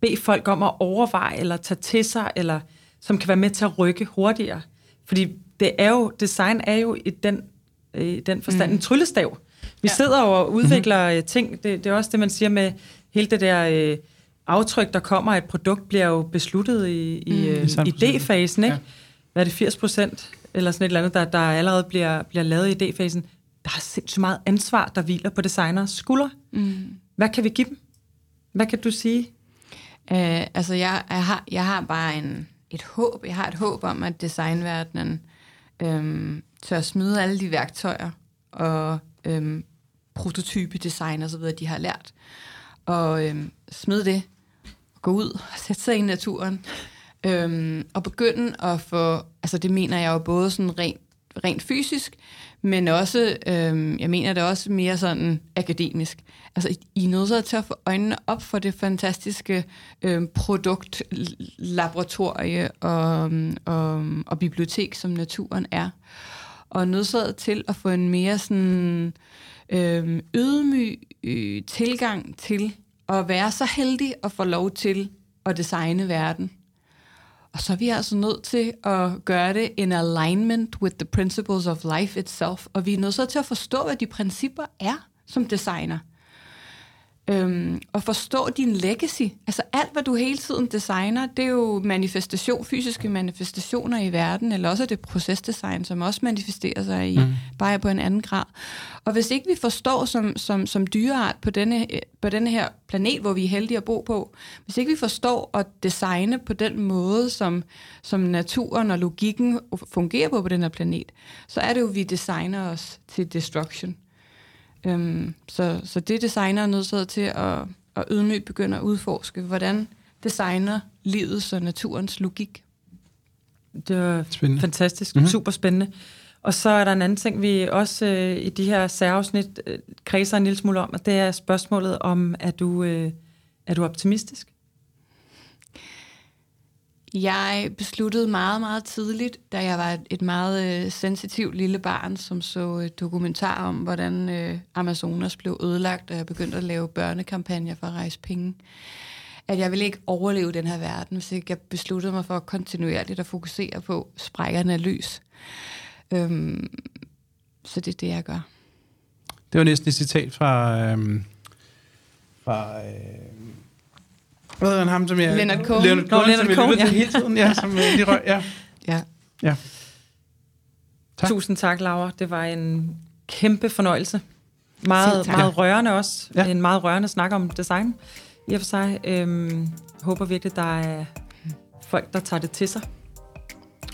bede folk om at overveje, eller tage til sig, eller som kan være med til at rykke hurtigere? Fordi det er jo, design er jo i den, i den forstand mm. en tryllestav. Vi ja. sidder og udvikler mm-hmm. ting. Det, det er også det, man siger med hele det der øh, aftryk, der kommer et produkt, bliver jo besluttet i, i mm. øh, idéfasen. Ikke? Ja. Hvad er det, 80 procent? Eller sådan et eller andet, der, der allerede bliver, bliver lavet i idéfasen der er sindssygt meget ansvar, der hviler på designers skuldre. Mm. Hvad kan vi give dem? Hvad kan du sige? Uh, altså, jeg, jeg, har, jeg har bare en, et håb. Jeg har et håb om, at designverdenen øhm, tør smide alle de værktøjer og øhm, prototype design og så videre, de har lært. Og øhm, smide det, og gå ud og sætte sig i naturen. Øhm, og begynde at få, altså det mener jeg jo både sådan rent, rent fysisk, men også, øh, jeg mener det også mere sådan akademisk. Altså, I er nødt til at få øjnene op for det fantastiske øh, produktlaboratorie og, øhm, og, øhm, og bibliotek, som naturen er. Og nødsaget til at få en mere sådan øh, ydmyg øh, tilgang til at være så heldig at få lov til at designe verden. Og så er vi altså nødt til at gøre det in alignment with the principles of life itself. Og vi er nødt til at forstå, hvad de principper er som designer. Øhm, og forstå din legacy. Altså alt, hvad du hele tiden designer, det er jo manifestation, fysiske manifestationer i verden, eller også er det procesdesign, som også manifesterer sig i, mm. bare på en anden grad. Og hvis ikke vi forstår som, som, som dyreart på denne, på denne her planet, hvor vi er heldige at bo på, hvis ikke vi forstår at designe på den måde, som, som naturen og logikken fungerer på på den her planet, så er det jo, vi designer os til destruction. Øhm, så, så det designer er nødt til at, at ydmygt begynde at udforske, hvordan designer livet og naturens logik. Det var spændende. fantastisk, mm-hmm. super spændende. Og så er der en anden ting, vi også øh, i de her særafsnit øh, kredser en lille smule om, og det er spørgsmålet om, er du, øh, er du optimistisk? Jeg besluttede meget, meget tidligt, da jeg var et meget øh, sensitivt lille barn, som så et dokumentar om, hvordan øh, Amazonas blev ødelagt, og jeg begyndte at lave børnekampagner for at rejse penge, at jeg ville ikke overleve den her verden, hvis ikke jeg besluttede mig for kontinuerligt at fokusere på sprækkerne af lys. Øhm, så det er det, jeg gør. Det var næsten et citat fra... Øh, fra øh, hvad hedder han ham, som jeg... Leonard Cohen. Leonard Cohen, Nå, Leonard som Cohen, ja. hele tiden. Ja, som uh, de røg, ja. ja. Ja. Tak. Tusind tak, Laura. Det var en kæmpe fornøjelse. Meget, meget rørende også. Ja. En meget rørende snak om design. I og for sig. Øhm, håber virkelig, der er folk, der tager det til sig.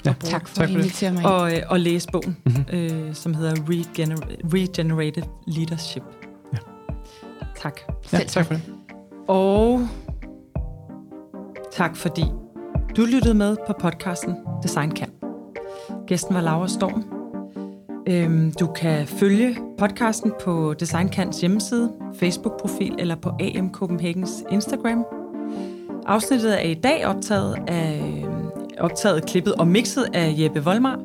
Ja, tak for tak at invitere mig. Og, øh, og læse bogen, mm-hmm. øh, som hedder Regener- Regenerated Leadership. Ja. Tak. Ja, tak for det. Og Tak fordi du lyttede med på podcasten Design Camp. Gæsten var Laura Storm. Øhm, du kan følge podcasten på Design Camps hjemmeside, Facebook-profil eller på AM Copenhagens Instagram. Afsnittet er i dag optaget, af, optaget klippet og mixet af Jeppe Volmar.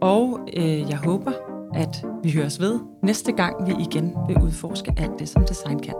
Og øh, jeg håber, at vi høres ved næste gang, vi igen vil udforske alt det, som design kan.